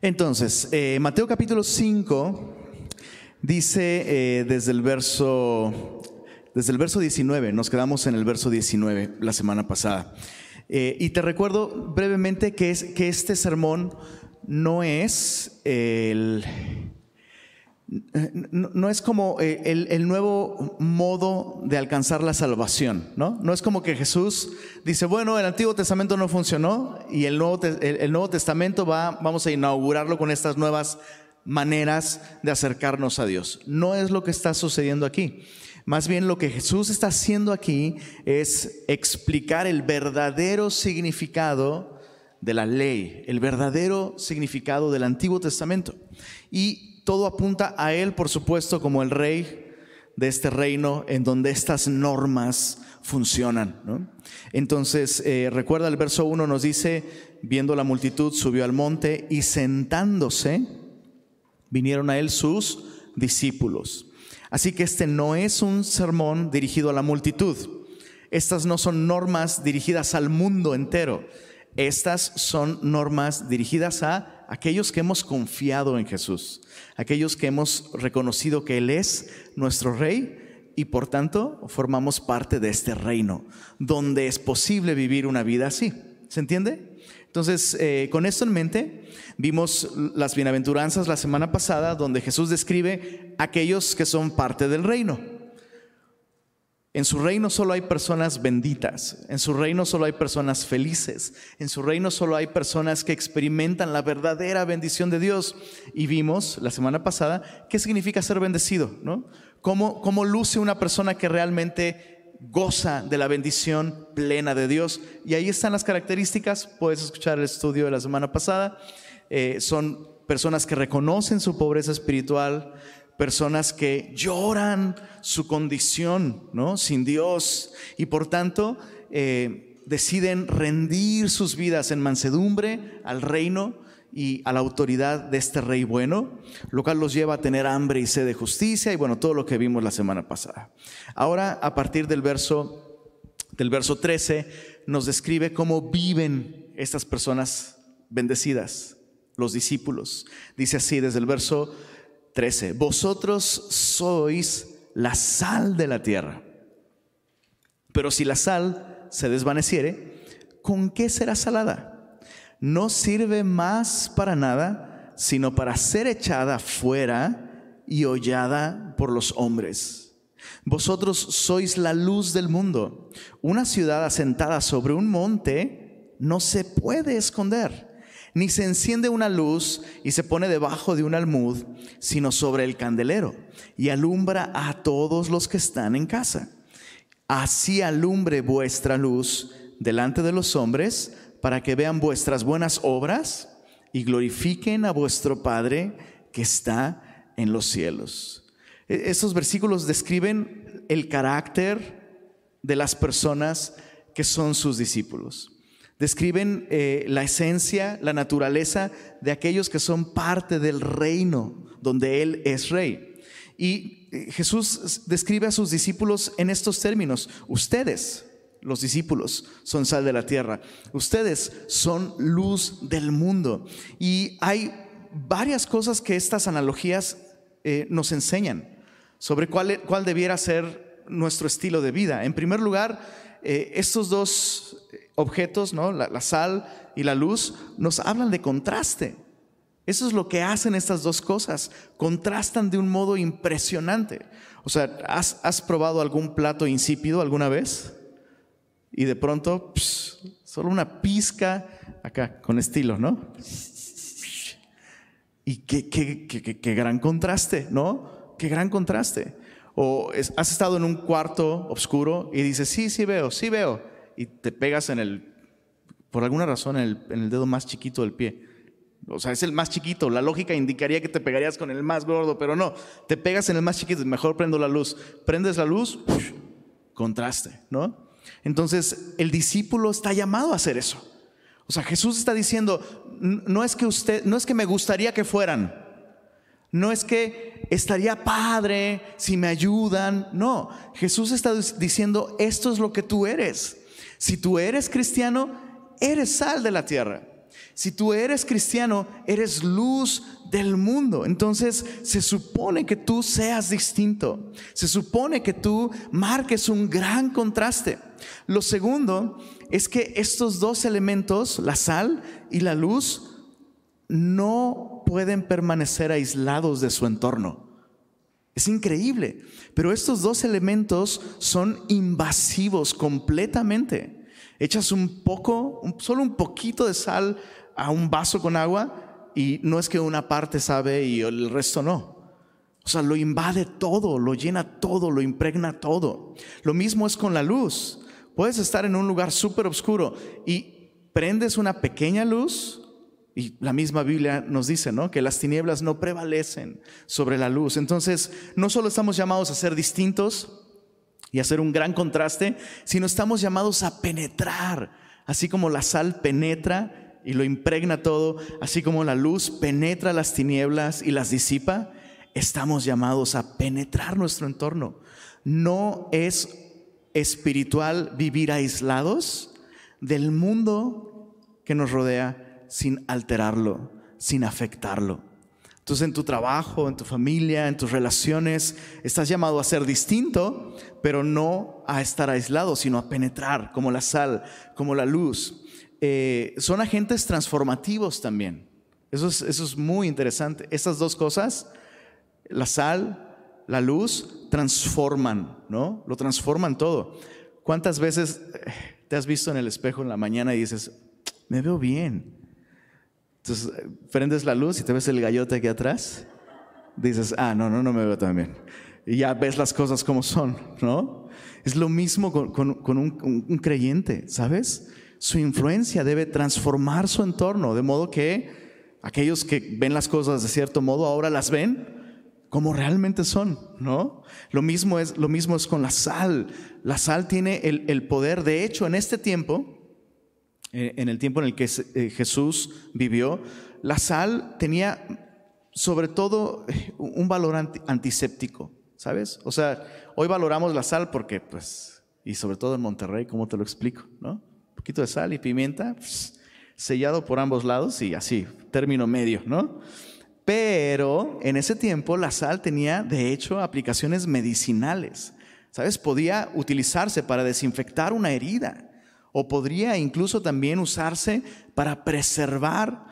Entonces, eh, Mateo capítulo 5 dice eh, desde el verso desde el verso 19, nos quedamos en el verso 19 la semana pasada. Eh, y te recuerdo brevemente que, es, que este sermón no es el, no, es como eh, el, nuevo modo de alcanzar la salvación, ¿no? No es como que Jesús dice, bueno, el Antiguo Testamento no funcionó y el Nuevo, el, Nuevo Testamento va, vamos a inaugurarlo con estas nuevas maneras de acercarnos a Dios. No es lo que está sucediendo aquí. Más bien lo que Jesús está haciendo aquí es explicar el verdadero significado de la ley, el verdadero significado del Antiguo Testamento. Y todo apunta a Él, por supuesto, como el rey de este reino en donde estas normas funcionan. Entonces, eh, recuerda el verso 1 nos dice, viendo la multitud, subió al monte y sentándose, vinieron a Él sus discípulos. Así que este no es un sermón dirigido a la multitud. Estas no son normas dirigidas al mundo entero. Estas son normas dirigidas a aquellos que hemos confiado en Jesús, aquellos que hemos reconocido que Él es nuestro Rey y por tanto formamos parte de este reino, donde es posible vivir una vida así. ¿Se entiende? Entonces, eh, con esto en mente, vimos las bienaventuranzas la semana pasada, donde Jesús describe aquellos que son parte del reino. En su reino solo hay personas benditas, en su reino solo hay personas felices, en su reino solo hay personas que experimentan la verdadera bendición de Dios. Y vimos la semana pasada qué significa ser bendecido, ¿no? Cómo, cómo luce una persona que realmente goza de la bendición plena de Dios. Y ahí están las características, puedes escuchar el estudio de la semana pasada. Eh, son personas que reconocen su pobreza espiritual, personas que lloran su condición, ¿no? Sin Dios y por tanto eh, deciden rendir sus vidas en mansedumbre al reino y a la autoridad de este rey bueno, lo cual los lleva a tener hambre y sed de justicia y bueno, todo lo que vimos la semana pasada. Ahora, a partir del verso del verso 13 nos describe cómo viven estas personas bendecidas, los discípulos. Dice así desde el verso 13, vosotros sois la sal de la tierra. Pero si la sal se desvaneciere, ¿con qué será salada? No sirve más para nada, sino para ser echada fuera y hollada por los hombres. Vosotros sois la luz del mundo. Una ciudad asentada sobre un monte no se puede esconder ni se enciende una luz y se pone debajo de un almud, sino sobre el candelero, y alumbra a todos los que están en casa. Así alumbre vuestra luz delante de los hombres, para que vean vuestras buenas obras y glorifiquen a vuestro Padre que está en los cielos. E-, Estos versículos describen el carácter de las personas que son sus discípulos describen eh, la esencia, la naturaleza de aquellos que son parte del reino donde Él es rey. Y eh, Jesús describe a sus discípulos en estos términos. Ustedes, los discípulos, son sal de la tierra. Ustedes son luz del mundo. Y hay varias cosas que estas analogías eh, nos enseñan sobre cuál, cuál debiera ser nuestro estilo de vida. En primer lugar, estos dos objetos, ¿no? La, sal y la luz, nos hablan de contraste. Eso es lo que hacen estas dos cosas, contrastan de un modo impresionante. O sea, ¿has, probado algún plato insípido alguna vez? Y de pronto, solo una pizca acá, con estilo, ¿no? Y qué, gran contraste, ¿no? Qué gran contraste. O has estado en un cuarto oscuro y dices, sí, sí veo, sí veo y te pegas en el, por alguna razón, en el, dedo más chiquito del pie. O sea, es el más chiquito. La lógica indicaría que te pegarías con el más gordo, pero no. Te pegas en el más chiquito. Mejor prendo la luz. Prendes la luz, contraste, ¿no? Entonces, el discípulo está llamado a hacer eso. O sea, Jesús está diciendo, no es que usted, no es que me gustaría que fueran. No es que estaría padre si me ayudan. No, Jesús está diciendo, esto es lo que tú eres. Si tú eres cristiano, eres sal de la tierra. Si tú eres cristiano, eres luz del mundo. Entonces se supone que tú seas distinto. Se supone que tú marques un gran contraste. Lo segundo es que estos dos elementos, la sal y la luz, no pueden permanecer aislados de su entorno. Es increíble, pero estos dos elementos son invasivos completamente. Echas un poco, solo un poquito de sal a un vaso con agua y no es que una parte sabe y el resto no. O sea, lo invade todo, lo llena todo, lo impregna todo. Lo mismo es con la luz. Puedes estar en un lugar súper oscuro y prendes una pequeña luz y la misma Biblia nos dice, ¿no? Que las tinieblas no prevalecen sobre la luz. Entonces, no solo estamos llamados a ser distintos y a hacer un gran contraste, sino estamos llamados a penetrar, así como la sal penetra y lo impregna todo, así como la luz penetra las tinieblas y las disipa, estamos llamados a penetrar nuestro entorno. No es espiritual vivir aislados del mundo que nos rodea sin alterarlo, sin afectarlo. Entonces en tu trabajo, en tu familia, en tus relaciones, estás llamado a ser distinto, pero no a estar aislado, sino a penetrar como la sal, como la luz. Eh, son agentes transformativos también. Eso es, eso es muy interesante. Estas dos cosas, la sal, la luz, transforman, ¿no? Lo transforman todo. ¿Cuántas veces eh, te has visto en el espejo en la mañana y dices, me veo bien? Entonces, prendes la luz y te ves el gallote aquí atrás. Dices, ah, no, no, no me veo tan bien. Y ya ves las cosas como son, ¿no? Es lo mismo con, un, creyente, ¿sabes? su influencia debe transformar su entorno, de modo que aquellos que ven las cosas de cierto modo ahora las ven como realmente son, ¿no? Lo mismo es, lo mismo es con la sal. La sal tiene el, poder, de hecho, en este tiempo, en el tiempo en el que eh, Jesús vivió, la sal tenía sobre todo eh, un valor antiséptico, ¿sabes? O sea, hoy valoramos la sal porque, pues, y sobre todo en Monterrey, ¿cómo te lo explico? ¿No? poquito de sal y pimienta, sellado por ambos lados y así, término medio, ¿no? Pero en ese tiempo la sal tenía, de hecho, aplicaciones medicinales. ¿Sabes? Podía utilizarse para desinfectar una herida o podría incluso también usarse para preservar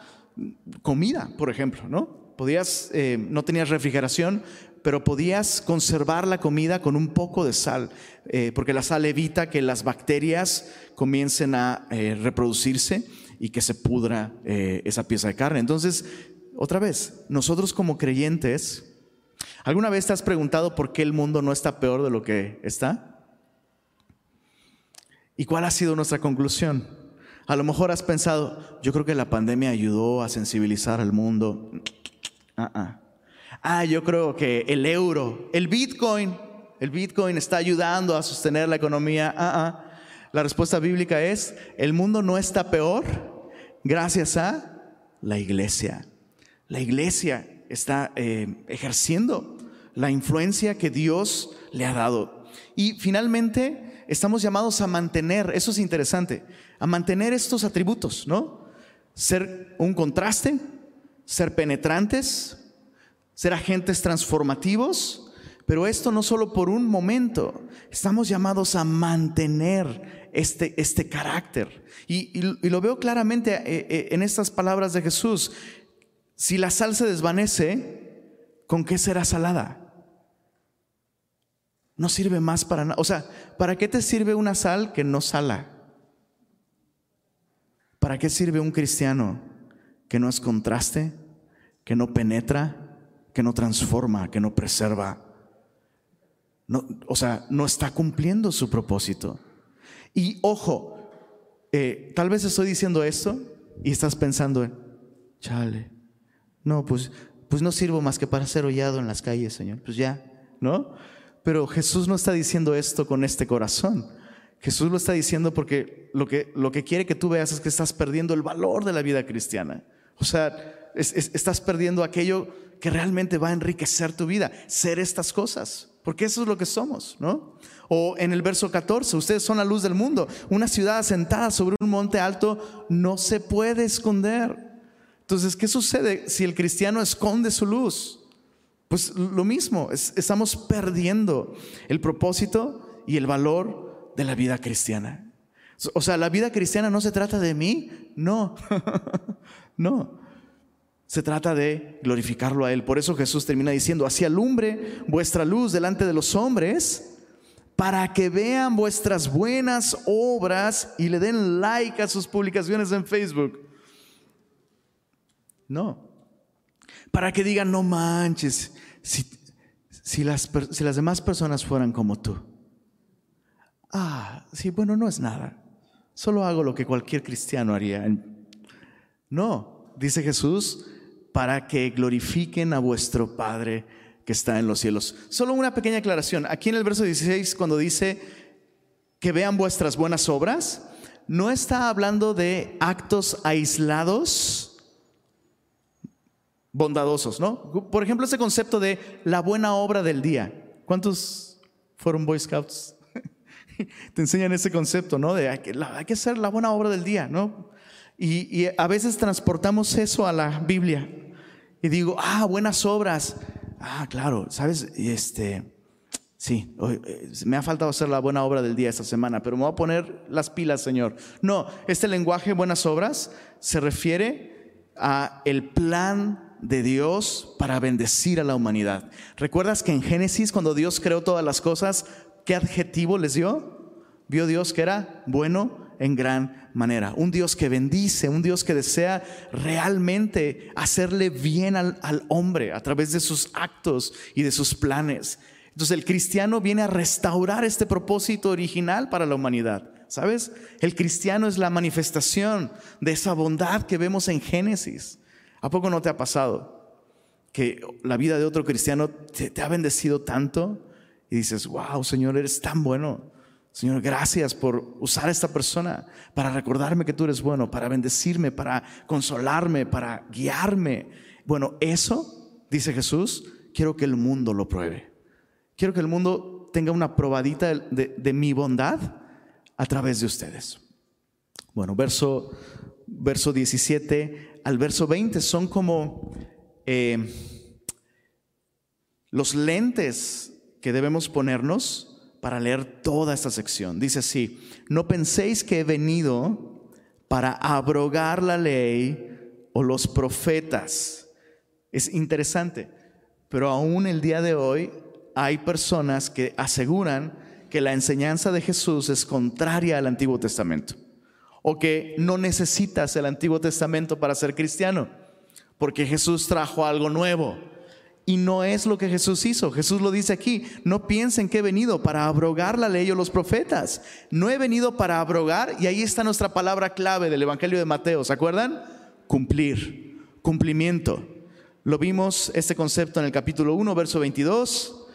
comida, por ejemplo, ¿no? Podías, eh, no tenías refrigeración, pero podías conservar la comida con un poco de sal, eh, porque la sal evita que las bacterias comiencen a eh, reproducirse y que se pudra esa pieza de carne. Entonces, otra vez, nosotros como creyentes, ¿alguna vez te has preguntado por qué el mundo no está peor de lo que está? ¿Y cuál ha sido nuestra conclusión? A lo mejor has pensado, yo creo que la pandemia ayudó a sensibilizar al mundo. Ah, ah ah, yo creo que el euro, el Bitcoin, el Bitcoin está ayudando a sostener la economía. Ah. La respuesta bíblica es, el mundo no está peor gracias a la iglesia. La iglesia está eh, ejerciendo la influencia que Dios le ha dado. Y finalmente estamos llamados a mantener, eso es interesante, a mantener estos atributos, ¿no? Ser un contraste, ser penetrantes, ser agentes transformativos, pero esto no solo por un momento, estamos llamados a mantener este, este carácter. Y, lo veo claramente eh, eh, en estas palabras de Jesús. Si la sal se desvanece, ¿con qué será salada? No sirve más para nada. O sea, ¿para qué te sirve una sal que no sala? ¿Para qué sirve un cristiano que no es contraste, que no penetra, que no transforma, que no preserva. No, o sea, no está cumpliendo su propósito. Y ojo, eh, tal vez estoy diciendo esto y estás pensando en, chale, no, pues, pues no sirvo más que para ser hollado en las calles, Señor. Pues ya, ¿no? Pero Jesús no está diciendo esto con este corazón. Jesús lo está diciendo porque lo que, lo que quiere que tú veas es que estás perdiendo el valor de la vida cristiana. O sea, estás perdiendo aquello que realmente va a enriquecer tu vida, ser estas cosas. porque eso es lo que somos, ¿no? O en el verso 14, ustedes son la luz del mundo. Una ciudad asentada sobre un monte alto no se puede esconder. Entonces, ¿qué sucede si el cristiano esconde su luz? Pues lo mismo, estamos perdiendo el propósito y el valor de la vida cristiana. O sea, la vida cristiana no se trata de mí, no, no. Se trata de glorificarlo a Él. Por eso Jesús termina diciendo, así alumbre vuestra luz delante de los hombres, para que vean vuestras buenas obras y le den like a sus publicaciones en Facebook. No. Para que digan, no manches, si, las, si las demás personas fueran como tú. Ah, sí, bueno, no es nada. Solo hago lo que cualquier cristiano haría. No, dice Jesús, para que glorifiquen a vuestro Padre que está en los cielos. Solo una pequeña aclaración. Aquí en el verso 16, cuando dice que vean vuestras buenas obras, no está hablando de actos aislados bondadosos, ¿no? Por ejemplo, ese concepto de la buena obra del día. ¿Cuántos fueron Boy Scouts? Te enseñan ese concepto, ¿no? De hay que, hay que hacer la buena obra del día, ¿no? Y, a veces transportamos eso a la Biblia y digo, ah, buenas obras. Ah, claro, ¿sabes? Este, sí, eh, me ha faltado hacer la buena obra del día esta semana, pero me voy a poner las pilas, Señor. No, este lenguaje buenas obras se refiere a el plan de Dios para bendecir a la humanidad. ¿Recuerdas que en Génesis, cuando Dios creó todas las cosas, qué adjetivo les dio? Vio Dios que era bueno, en gran manera. Un Dios que bendice, un Dios que desea realmente hacerle bien al, hombre a través de sus actos y de sus planes. Entonces el cristiano viene a restaurar este propósito original para la humanidad. ¿Sabes? El cristiano es la manifestación de esa bondad que vemos en Génesis. ¿A poco no te ha pasado que la vida de otro cristiano te, ha bendecido tanto? Y dices, wow, Señor, eres tan bueno. Señor, gracias por usar a esta persona para recordarme que tú eres bueno, para bendecirme, para consolarme, para guiarme. Bueno, eso, dice Jesús, quiero que el mundo lo pruebe. Quiero que el mundo tenga una probadita de, mi bondad a través de ustedes. Bueno, verso, verso 17 al verso 20 son como eh, los lentes que debemos ponernos para leer toda esta sección. Dice así, no penséis que he venido para abrogar la ley o los profetas. Es interesante, pero aún el día de hoy hay personas que aseguran que la enseñanza de Jesús es contraria al Antiguo Testamento o que no necesitas el Antiguo Testamento para ser cristiano, porque Jesús trajo algo nuevo. Y no es lo que Jesús hizo. Jesús lo dice aquí. No piensen que he venido para abrogar la ley o los profetas. No he venido para abrogar. Y ahí está nuestra palabra clave del Evangelio de Mateo. ¿Se acuerdan? Cumplir. Cumplimiento. Lo vimos este concepto en el capítulo 1, verso 22.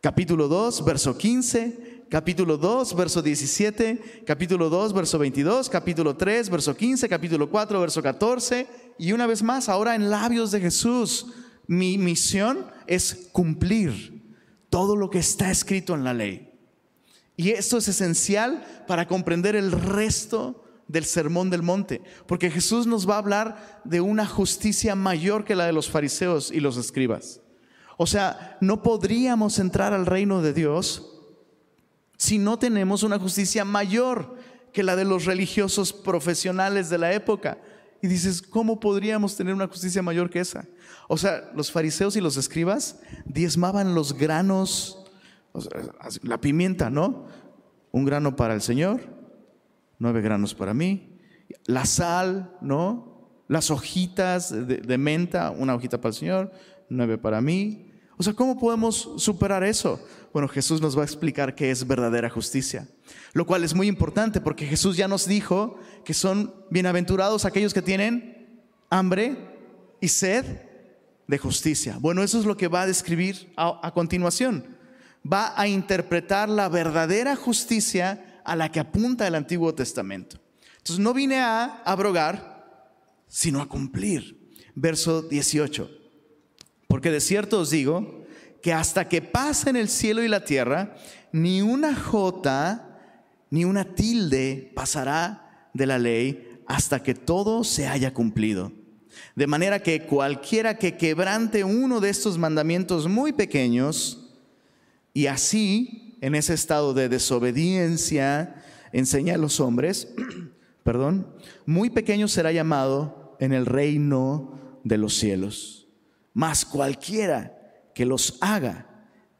Capítulo 2, verso 15 capítulo 2, verso 17, capítulo 2, verso 22, capítulo 3, verso 15, capítulo 4, verso 14, y una vez más, ahora en labios de Jesús, mi misión es cumplir todo lo que está escrito en la ley. Y esto es esencial para comprender el resto del sermón del monte, porque Jesús nos va a hablar de una justicia mayor que la de los fariseos y los escribas. O sea, no podríamos entrar al reino de Dios si no tenemos una justicia mayor que la de los religiosos profesionales de la época. Y dices, ¿cómo podríamos tener una justicia mayor que esa? O sea, los fariseos y los escribas diezmaban los granos, la pimienta, ¿no? Un grano para el Señor, nueve granos para mí. La sal, ¿no? Las hojitas de, de menta, una hojita para el Señor, nueve para mí. O sea, ¿cómo podemos superar eso? Bueno, Jesús nos va a explicar qué es verdadera justicia, lo cual es muy importante porque Jesús ya nos dijo que son bienaventurados aquellos que tienen hambre y sed de justicia. Bueno, eso es lo que va a describir a, continuación. Va a interpretar la verdadera justicia a la que apunta el Antiguo Testamento. Entonces no vine a abrogar, sino a cumplir. Verso 18. Porque de cierto os digo que hasta que pasen el cielo y la tierra, ni una jota ni una tilde pasará de la ley hasta que todo se haya cumplido. De manera que cualquiera que quebrante uno de estos mandamientos muy pequeños y así, en ese estado de desobediencia, enseña a los hombres, perdón, muy pequeño será llamado en el reino de los cielos. Mas cualquiera que los haga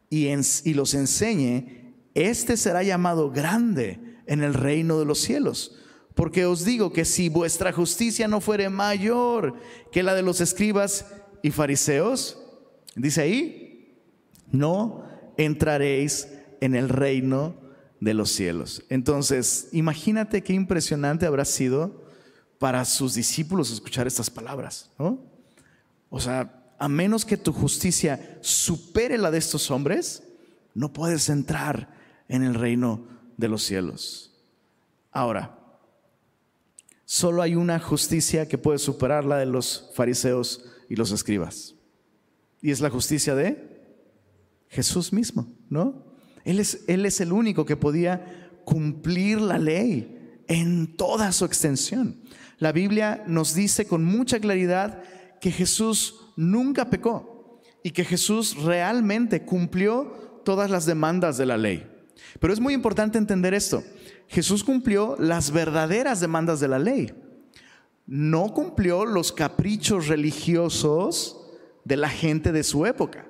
y, los enseñe, este será llamado grande en el reino de los cielos. Porque os digo que si vuestra justicia no fuere mayor que la de los escribas y fariseos, dice ahí, no entraréis en el reino de los cielos. Entonces, imagínate qué impresionante habrá sido para sus discípulos escuchar estas palabras, ¿no? O sea, a menos que tu justicia supere la de estos hombres, no puedes entrar en el reino de los cielos. Ahora, solo hay una justicia que puede superar la de los fariseos y los escribas. Y es la justicia de Jesús mismo, ¿no? Él es, él es el único que podía cumplir la ley en toda su extensión. La Biblia nos dice con mucha claridad que Jesús nunca pecó y que Jesús realmente cumplió todas las demandas de la ley. Pero es muy importante entender esto. Jesús cumplió las verdaderas demandas de la ley. No cumplió los caprichos religiosos de la gente de su época.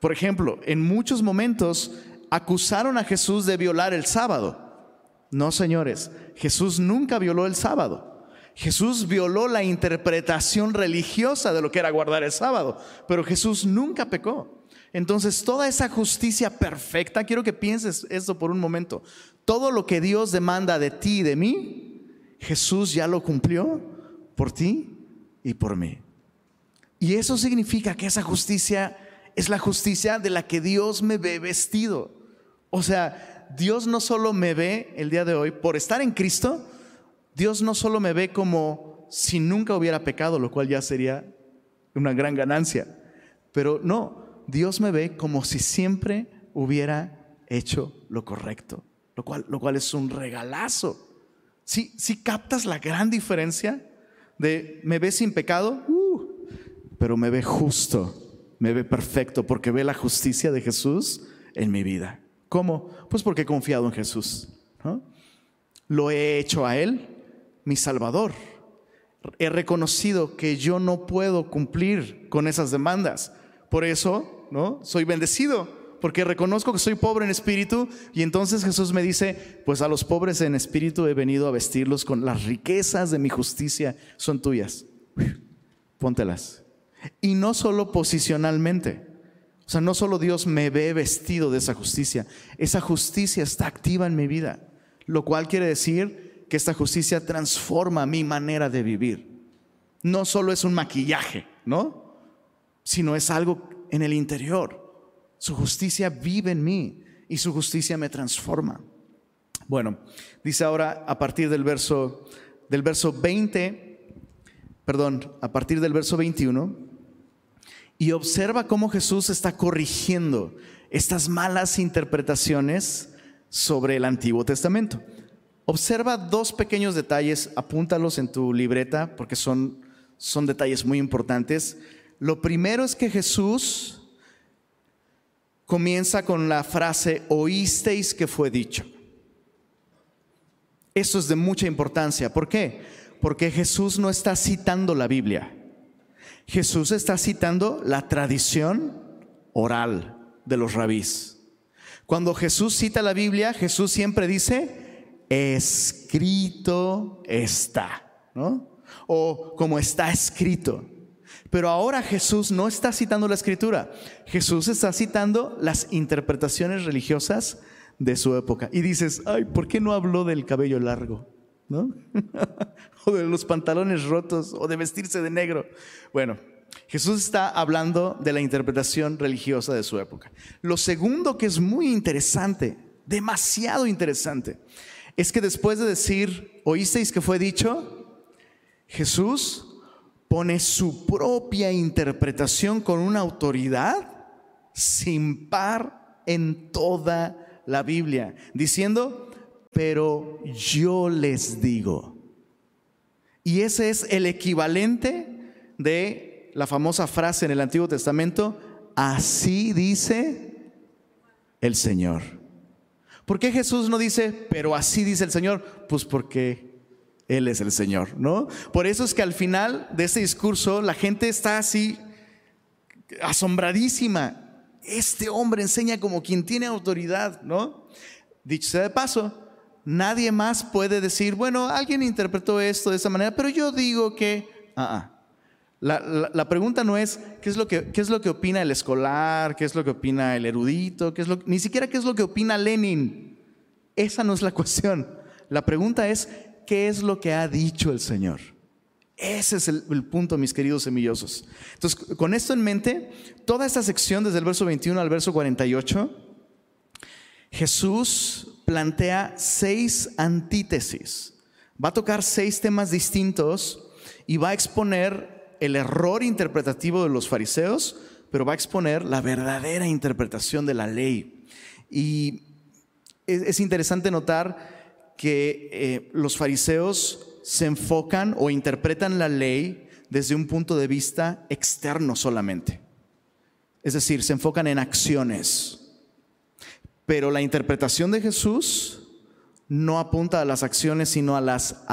Por ejemplo, en muchos momentos acusaron a Jesús de violar el sábado. No, señores, Jesús nunca violó el sábado. Jesús violó la interpretación religiosa de lo que era guardar el sábado, pero Jesús nunca pecó. Entonces, toda esa justicia perfecta, quiero que pienses esto por un momento, todo lo que Dios demanda de ti y de mí, Jesús ya lo cumplió por ti y por mí. Y eso significa que esa justicia es la justicia de la que Dios me ve vestido. O sea, Dios no solo me ve el día de hoy por estar en Cristo, Dios no solo me ve como si nunca hubiera pecado, lo cual ya sería una gran ganancia, pero no, Dios me ve como si siempre hubiera hecho lo correcto, lo cual, lo cual es un regalazo. Si, si captas la gran diferencia de me ve sin pecado, uh, pero me ve justo, me ve perfecto, porque ve la justicia de Jesús en mi vida. ¿Cómo? Pues porque he confiado en Jesús. Lo he hecho a Él, mi Salvador. He reconocido que yo no puedo cumplir con esas demandas. Por eso, ¿no? Soy bendecido porque reconozco que soy pobre en espíritu y entonces Jesús me dice, pues a los pobres en espíritu he venido a vestirlos con las riquezas de mi justicia son tuyas. Póntelas. Y no solo posicionalmente. O sea, no solo Dios me ve vestido de esa justicia, esa justicia está activa en mi vida, lo cual quiere decir que esta justicia transforma mi manera de vivir. No solo es un maquillaje, ¿no? Sino es algo en el interior. Su justicia vive en mí y su justicia me transforma. Bueno, dice ahora a partir del verso del verso 20, perdón, a partir del verso 21 y observa cómo Jesús está corrigiendo estas malas interpretaciones sobre el Antiguo Testamento. Observa dos pequeños detalles, apúntalos en tu libreta porque son, son detalles muy importantes. Lo primero es que Jesús comienza con la frase, oísteis que fue dicho. Eso es de mucha importancia. ¿Por qué? Porque Jesús no está citando la Biblia. Jesús está citando la tradición oral de los rabís. Cuando Jesús cita la Biblia, Jesús siempre dice, escrito está, ¿no? O como está escrito. Pero ahora Jesús no está citando la escritura, Jesús está citando las interpretaciones religiosas de su época. Y dices, ay, ¿por qué no habló del cabello largo? ¿No? o de los pantalones rotos, o de vestirse de negro. Bueno, Jesús está hablando de la interpretación religiosa de su época. Lo segundo que es muy interesante, demasiado interesante, es que después de decir, oísteis que fue dicho, Jesús pone su propia interpretación con una autoridad sin par en toda la Biblia, diciendo, pero yo les digo. Y ese es el equivalente de la famosa frase en el Antiguo Testamento, así dice el Señor. ¿Por qué Jesús no dice, pero así dice el Señor? Pues porque Él es el Señor, ¿no? Por eso es que al final de este discurso la gente está así asombradísima. Este hombre enseña como quien tiene autoridad, ¿no? Dicho sea de paso, nadie más puede decir, bueno, alguien interpretó esto de esa manera, pero yo digo que... Ah, ah. La, pregunta no es ¿qué es, lo que, qué es lo que opina el escolar, qué es lo que opina el erudito, qué es lo, ni siquiera qué es lo que opina Lenin. Esa no es la cuestión. La pregunta es ¿qué es lo que ha dicho el Señor? Ese es el, el, punto, mis queridos semillosos. Entonces, con esto en mente, toda esta sección, desde el verso 21 al verso 48, Jesús plantea seis antítesis. Va a tocar seis temas distintos y va a exponer el error interpretativo de los fariseos, pero va a exponer la verdadera interpretación de la ley. Y es, interesante notar que eh, los fariseos se enfocan o interpretan la ley desde un punto de vista externo solamente. Es decir, se enfocan en acciones. Pero la interpretación de Jesús no apunta a las acciones, sino a las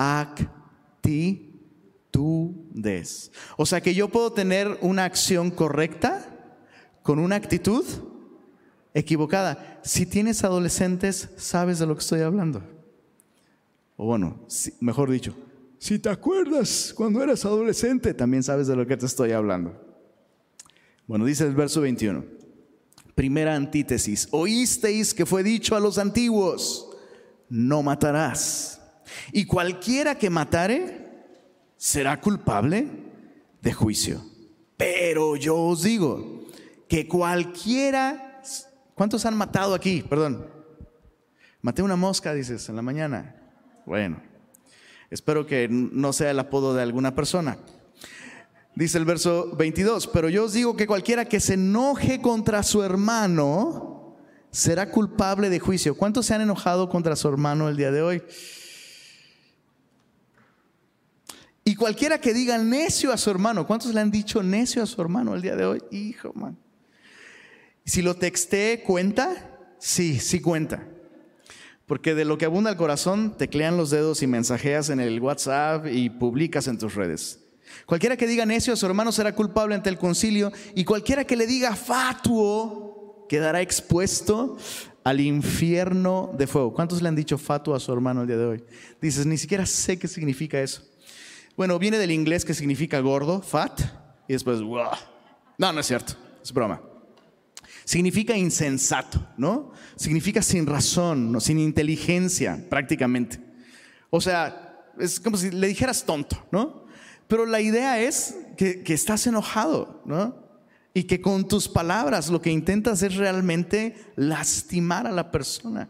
actitudes. O sea que yo puedo tener una acción correcta con una actitud equivocada. Si tienes adolescentes, sabes de lo que estoy hablando. O bueno, mejor dicho, si te acuerdas cuando eras adolescente, también sabes de lo que te estoy hablando. Bueno, dice el verso 21. Primera antítesis. Oísteis que fue dicho a los antiguos, no matarás. Y cualquiera que matare será culpable de juicio. Pero yo os digo que cualquiera... ¿Cuántos han matado aquí? Perdón. Maté una mosca, dices, en la mañana. Bueno, espero que no sea el apodo de alguna persona. Dice el verso 22, pero yo os digo que cualquiera que se enoje contra su hermano será culpable de juicio. ¿Cuántos se han enojado contra su hermano el día de hoy? Y cualquiera que diga necio a su hermano, ¿cuántos le han dicho necio a su hermano el día de hoy? Hijo, man. Si lo texté, ¿cuenta? Sí, sí cuenta. Porque de lo que abunda el corazón, teclean los dedos y mensajeas en el WhatsApp y publicas en tus redes. Cualquiera que diga necio a su hermano será culpable ante el concilio y cualquiera que le diga fatuo quedará expuesto al infierno de fuego. ¿Cuántos le han dicho fatuo a su hermano el día de hoy? Dices, ni siquiera sé qué significa eso. Bueno, viene del inglés que significa gordo, fat, y después, wow. No, no es cierto, es broma significa insensato, ¿no? Significa sin razón, sin inteligencia, prácticamente. O sea, es como si le dijeras tonto, ¿no? Pero la idea es que, estás enojado, ¿no? Y que con tus palabras lo que intentas es realmente lastimar a la persona.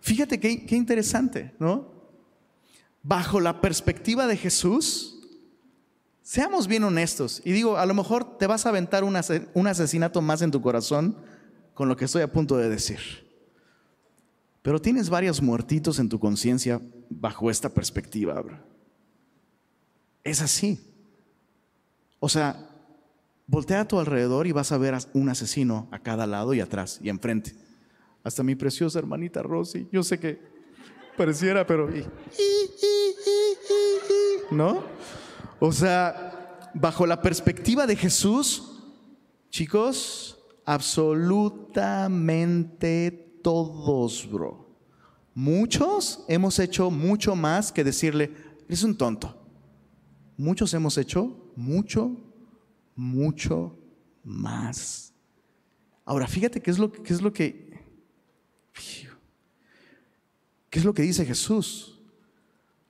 Fíjate qué, qué interesante, ¿no? Bajo la perspectiva de Jesús, Seamos bien honestos. Y digo, a lo mejor te vas a aventar un, asesinato más en tu corazón con lo que estoy a punto de decir. Pero tienes varios muertitos en tu conciencia bajo esta perspectiva, Es así. O sea, voltea a tu alrededor y vas a ver un asesino a cada lado y atrás y enfrente. Hasta mi preciosa hermanita Rosy. Yo sé que pareciera, pero... ¿No? O sea, bajo la perspectiva de Jesús, chicos, absolutamente todos, bro. Muchos hemos hecho mucho más que decirle, eres un tonto. Muchos hemos hecho mucho, mucho más. Ahora, fíjate qué es lo, qué es lo que... ¿Qué es lo que dice Jesús?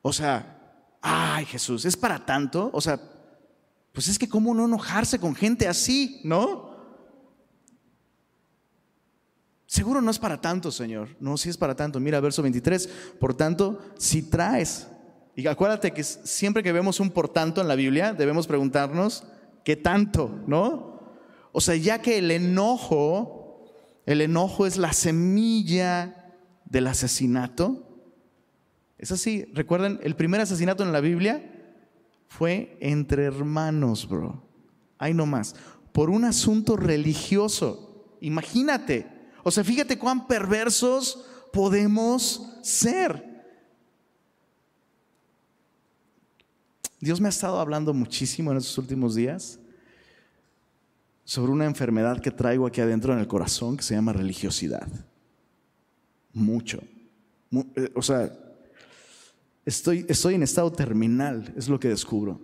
O sea, ay Jesús, ¿es para tanto? O sea, pues es que cómo no enojarse con gente así, ¿no? Seguro no es para tanto, Señor. No, si es para tanto. Mira, verso 23. Por tanto, si traes, y acuérdate que siempre que vemos un por tanto en la Biblia, debemos preguntarnos, ¿qué tanto? ¿No? O sea, ya que el enojo, el enojo es la semilla del asesinato. Es así, recuerden, el primer asesinato en la Biblia fue entre hermanos, bro. Ahí nomás, por un asunto religioso. Imagínate. O sea, fíjate cuán perversos podemos ser. Dios me ha estado hablando muchísimo en estos últimos días sobre una enfermedad que traigo aquí adentro en el corazón que se llama religiosidad. Mucho. Eh, o sea, estoy, estoy en estado terminal, es lo que descubro.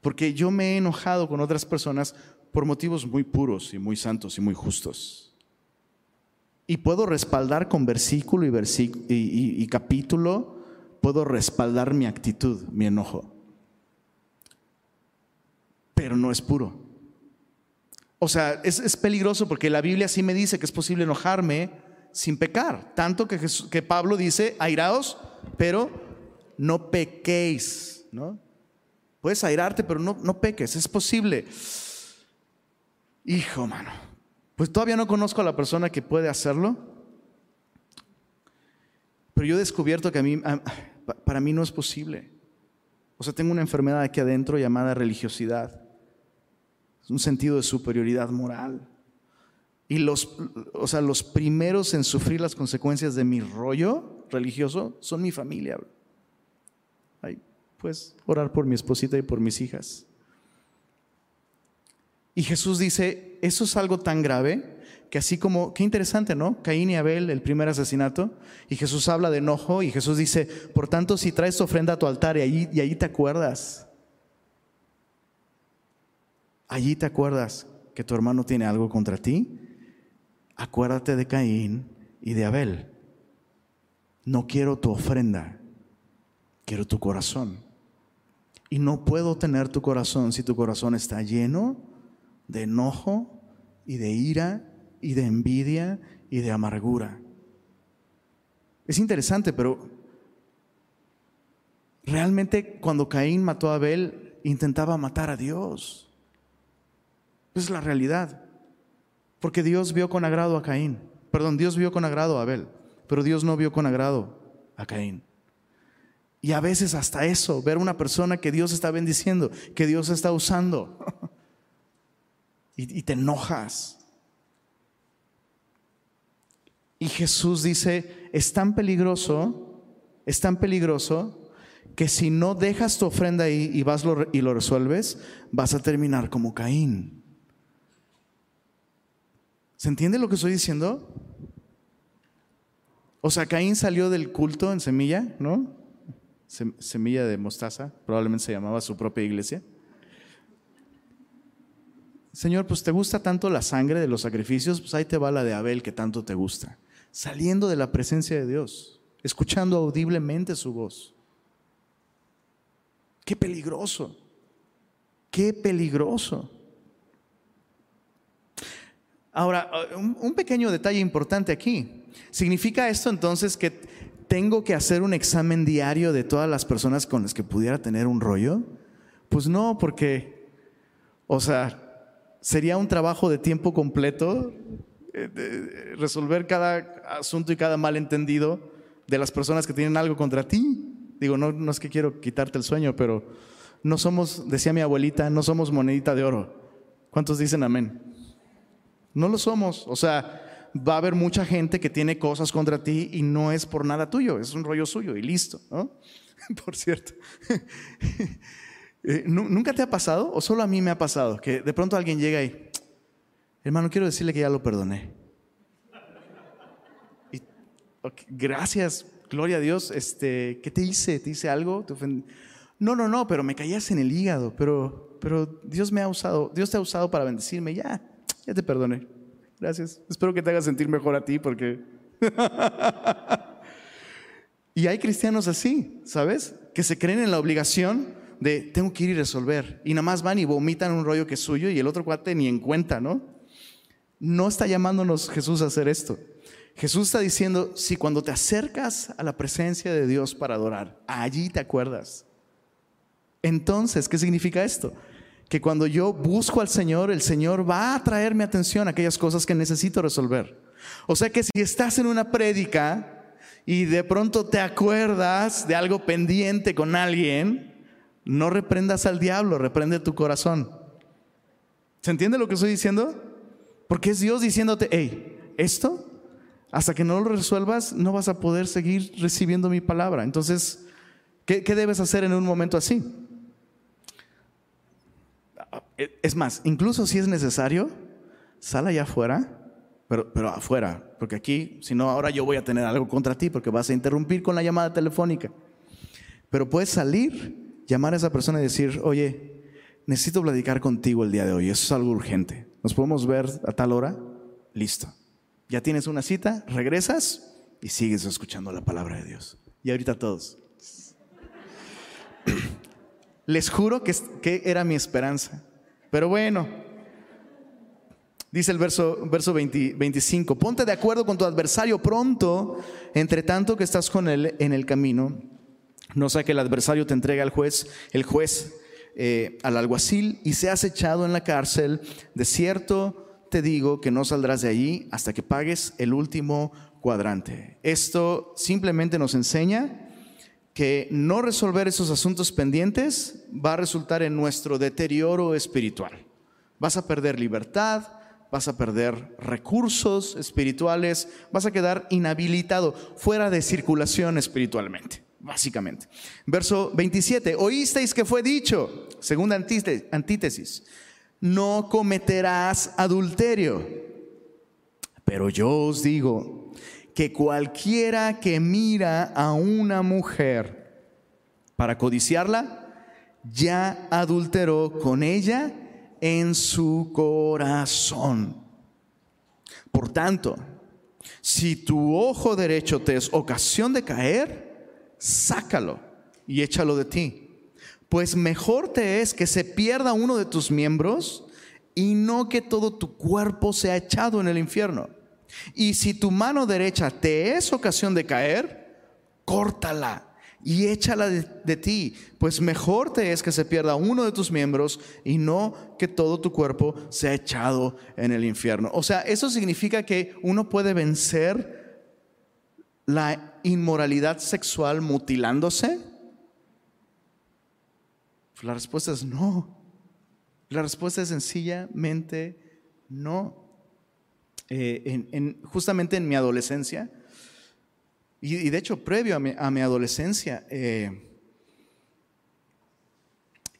Porque yo me he enojado con otras personas por motivos muy puros y muy santos y muy justos. Y puedo respaldar con versículo y, y capítulo, puedo respaldar mi actitud, mi enojo. Pero no es puro. O sea, es, peligroso porque la Biblia sí me dice que es posible enojarme sin pecar. Tanto que, Pablo dice, airaos, pero no pequéis. ¿no? Puedes airarte, pero no, no peques. Es posible. Hijo, mano. Pues todavía no conozco a la persona que puede hacerlo. Pero yo he descubierto que a mí, para mí no es posible. O sea, tengo una enfermedad aquí adentro llamada religiosidad un sentido de superioridad moral. Y los, o sea, los primeros en sufrir las consecuencias de mi rollo religioso son mi familia. pues orar por mi esposita y por mis hijas. Y Jesús dice, eso es algo tan grave que así como, qué interesante, ¿no? Caín y Abel, el primer asesinato, y Jesús habla de enojo y Jesús dice, por tanto, si traes ofrenda a tu altar y ahí, y ahí te acuerdas allí te acuerdas que tu hermano tiene algo contra ti, acuérdate de Caín y de Abel. No quiero tu ofrenda, quiero tu corazón. Y no puedo tener tu corazón si tu corazón está lleno de enojo y de ira y de envidia y de amargura. Es interesante, pero realmente cuando Caín mató a Abel, intentaba matar a Dios. Es la realidad. Porque Dios vio con agrado a Caín. Perdón, Dios vio con agrado a Abel, pero Dios no vio con agrado a Caín. Y a veces hasta eso, ver una persona que Dios está bendiciendo, que Dios está usando, y, te enojas. Y Jesús dice, es tan peligroso, es tan peligroso que si no dejas tu ofrenda ahí y vas y lo resuelves, vas a terminar como Caín. ¿Se entiende lo que estoy diciendo? O sea, Caín salió del culto en semilla, ¿no? Semilla de mostaza, probablemente se llamaba su propia iglesia. Señor, pues te gusta tanto la sangre de los sacrificios, pues ahí te va la de Abel que tanto te gusta. Saliendo de la presencia de Dios, escuchando audiblemente su voz. Qué peligroso, qué peligroso. Ahora, un pequeño detalle importante aquí. ¿Significa esto entonces que tengo que hacer un examen diario de todas las personas con las que pudiera tener un rollo? Pues no, porque, o sea, sería un trabajo de tiempo completo eh, resolver cada asunto y cada malentendido de las personas que tienen algo contra ti. Digo, no, no es que quiero quitarte el sueño, pero no somos, decía mi abuelita, no somos monedita de oro. ¿Cuántos dicen amén? No lo somos. O sea, va a haber mucha gente que tiene cosas contra ti y no es por nada tuyo, es un rollo suyo y listo, ¿no? Por cierto. Eh, ¿Nunca te ha pasado o solo a mí me ha pasado que de pronto alguien llega y, hermano, quiero decirle que ya lo perdoné? gracias, gloria a Dios. Este, ¿Qué te hice? ¿Te hice algo? ¿Te no, no, no, pero me caías en el hígado, pero, pero Dios me ha usado, Dios te ha usado para bendecirme, ya. Ya te perdoné. Gracias. Espero que te haga sentir mejor a ti porque... y hay cristianos así, ¿sabes? Que se creen en la obligación de tengo que ir y resolver. Y nada más van y vomitan un rollo que es suyo y el otro cuate ni en cuenta, ¿no? No está llamándonos Jesús a hacer esto. Jesús está diciendo, si cuando te acercas a la presencia de Dios para adorar, allí te acuerdas. Entonces, ¿qué significa esto? Que cuando yo busco al Señor, el Señor va a traer mi atención a aquellas cosas que necesito resolver. O sea que si estás en una prédica y de pronto te acuerdas de algo pendiente con alguien, no reprendas al diablo, reprende tu corazón. ¿Se entiende lo que estoy diciendo? Porque es Dios diciéndote, hey, esto, hasta que no lo resuelvas, no vas a poder seguir recibiendo mi palabra. Entonces, ¿qué, qué debes hacer en un momento así? Es más, incluso si es necesario, sal allá afuera, pero, pero afuera, porque aquí, si no, ahora yo voy a tener algo contra ti porque vas a interrumpir con la llamada telefónica. Pero puedes salir, llamar a esa persona y decir, oye, necesito platicar contigo el día de hoy, eso es algo urgente. ¿Nos podemos ver a tal hora? Listo. Ya tienes una cita, regresas y sigues escuchando la palabra de Dios. Y ahorita todos. Les juro que, que era mi esperanza. Pero bueno, dice el verso, verso 25, ponte de acuerdo con tu adversario pronto, entre tanto que estás con él en el camino. No sea que el adversario te entregue al juez, el juez eh, al alguacil y seas echado en la cárcel. De cierto te digo que no saldrás de allí hasta que pagues el último cuadrante. Esto simplemente nos enseña que no resolver esos asuntos pendientes va a resultar en nuestro deterioro espiritual. Vas a perder libertad, vas a perder recursos espirituales, vas a quedar inhabilitado, fuera de circulación espiritualmente, básicamente. Verso 27, oísteis que fue dicho, segunda antítesis, no cometerás adulterio. Pero yo os digo, que cualquiera que mira a una mujer para codiciarla, ya adulteró con ella en su corazón. Por tanto, si tu ojo derecho te es ocasión de caer, sácalo y échalo de ti. Pues mejor te es que se pierda uno de tus miembros y no que todo tu cuerpo sea echado en el infierno. Y si tu mano derecha te es ocasión de caer, córtala y échala de, ti, pues mejor te es que se pierda uno de tus miembros y no que todo tu cuerpo sea echado en el infierno. O sea, eso significa que uno puede vencer la inmoralidad sexual mutilándose. La respuesta es no. La respuesta es sencillamente no. Eh, en, justamente en mi adolescencia, y, de hecho previo a mi, adolescencia, eh,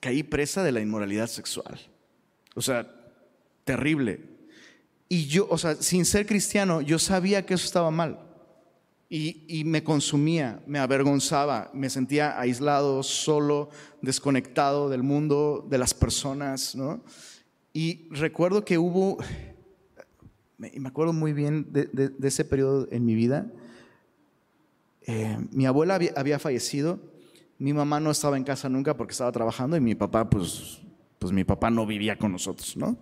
caí presa de la inmoralidad sexual. O sea, terrible. Y yo, o sea, sin ser cristiano, yo sabía que eso estaba mal. Y, y, me consumía, me avergonzaba, me sentía aislado, solo, desconectado del mundo, de las personas, ¿no? Y recuerdo que hubo, y me acuerdo muy bien de, ese periodo en mi vida. Eh, mi abuela había, fallecido, mi mamá no estaba en casa nunca porque estaba trabajando y mi papá, pues, pues mi papá no vivía con nosotros, ¿no?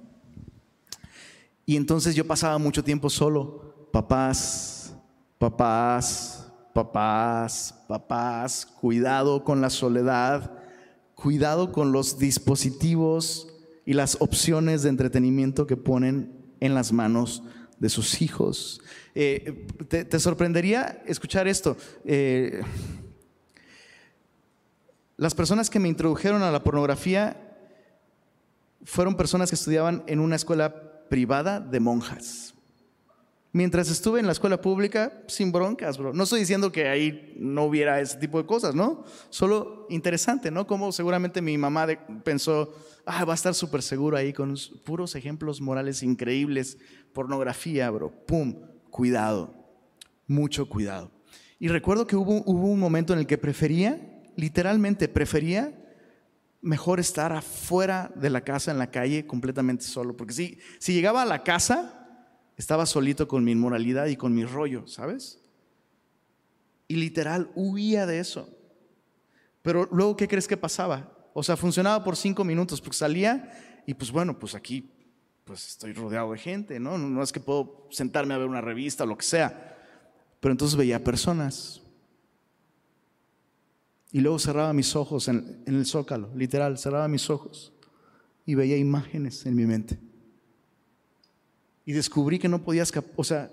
Y entonces yo pasaba mucho tiempo solo, papás, papás, papás, papás, cuidado con la soledad, cuidado con los dispositivos y las opciones de entretenimiento que ponen en las manos de sus hijos. Eh, te, sorprendería escuchar esto. Eh, las personas que me introdujeron a la pornografía fueron personas que estudiaban en una escuela privada de monjas. Mientras estuve en la escuela pública, sin broncas, bro. No estoy diciendo que ahí no hubiera ese tipo de cosas, ¿no? Solo interesante, ¿no? Como seguramente mi mamá pensó, ah, va a estar súper seguro ahí con puros ejemplos morales increíbles, pornografía, bro. Pum, cuidado, mucho cuidado. Y recuerdo que hubo, hubo un momento en el que prefería, literalmente prefería mejor estar afuera de la casa, en la calle, completamente solo. Porque si, si llegaba a la casa, estaba solito con mi inmoralidad y con mi rollo, ¿sabes? Y literal huía de eso. Pero luego, ¿qué crees que pasaba? O sea, funcionaba por cinco minutos, porque salía y pues bueno, pues aquí pues estoy rodeado de gente, ¿no? No es que puedo sentarme a ver una revista o lo que sea. Pero entonces veía personas. Y luego cerraba mis ojos en, en el zócalo, literal, cerraba mis ojos. y veía imágenes en mi mente. Y descubrí que no podía escapar, o sea,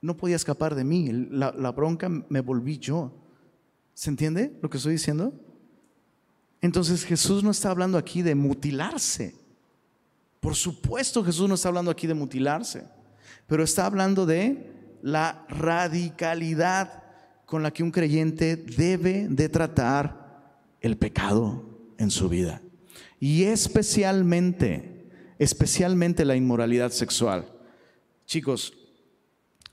no podía escapar de mí. La, la bronca me volví yo. ¿Se entiende lo que estoy diciendo? Entonces Jesús no está hablando aquí de mutilarse. Por supuesto Jesús no está hablando aquí de mutilarse, pero está hablando de la radicalidad con la que un creyente debe de tratar el pecado en su vida. Y especialmente, especialmente la inmoralidad sexual. Chicos,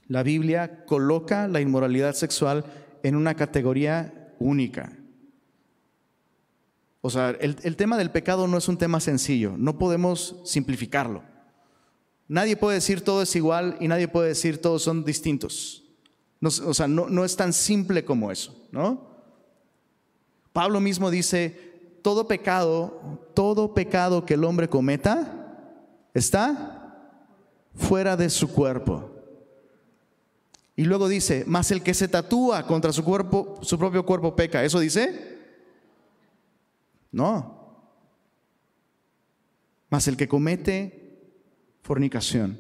la Biblia coloca la inmoralidad sexual en una categoría única. O sea, el, tema del pecado no es un tema sencillo, no podemos simplificarlo. Nadie puede decir todo es igual y nadie puede decir todos son distintos. o sea, no, no es tan simple como eso, ¿no? Pablo mismo dice, todo pecado, todo pecado que el hombre cometa está fuera de su cuerpo. Y luego dice, más el que se tatúa contra su cuerpo, su propio cuerpo peca. ¿Eso dice? No. Más el que comete fornicación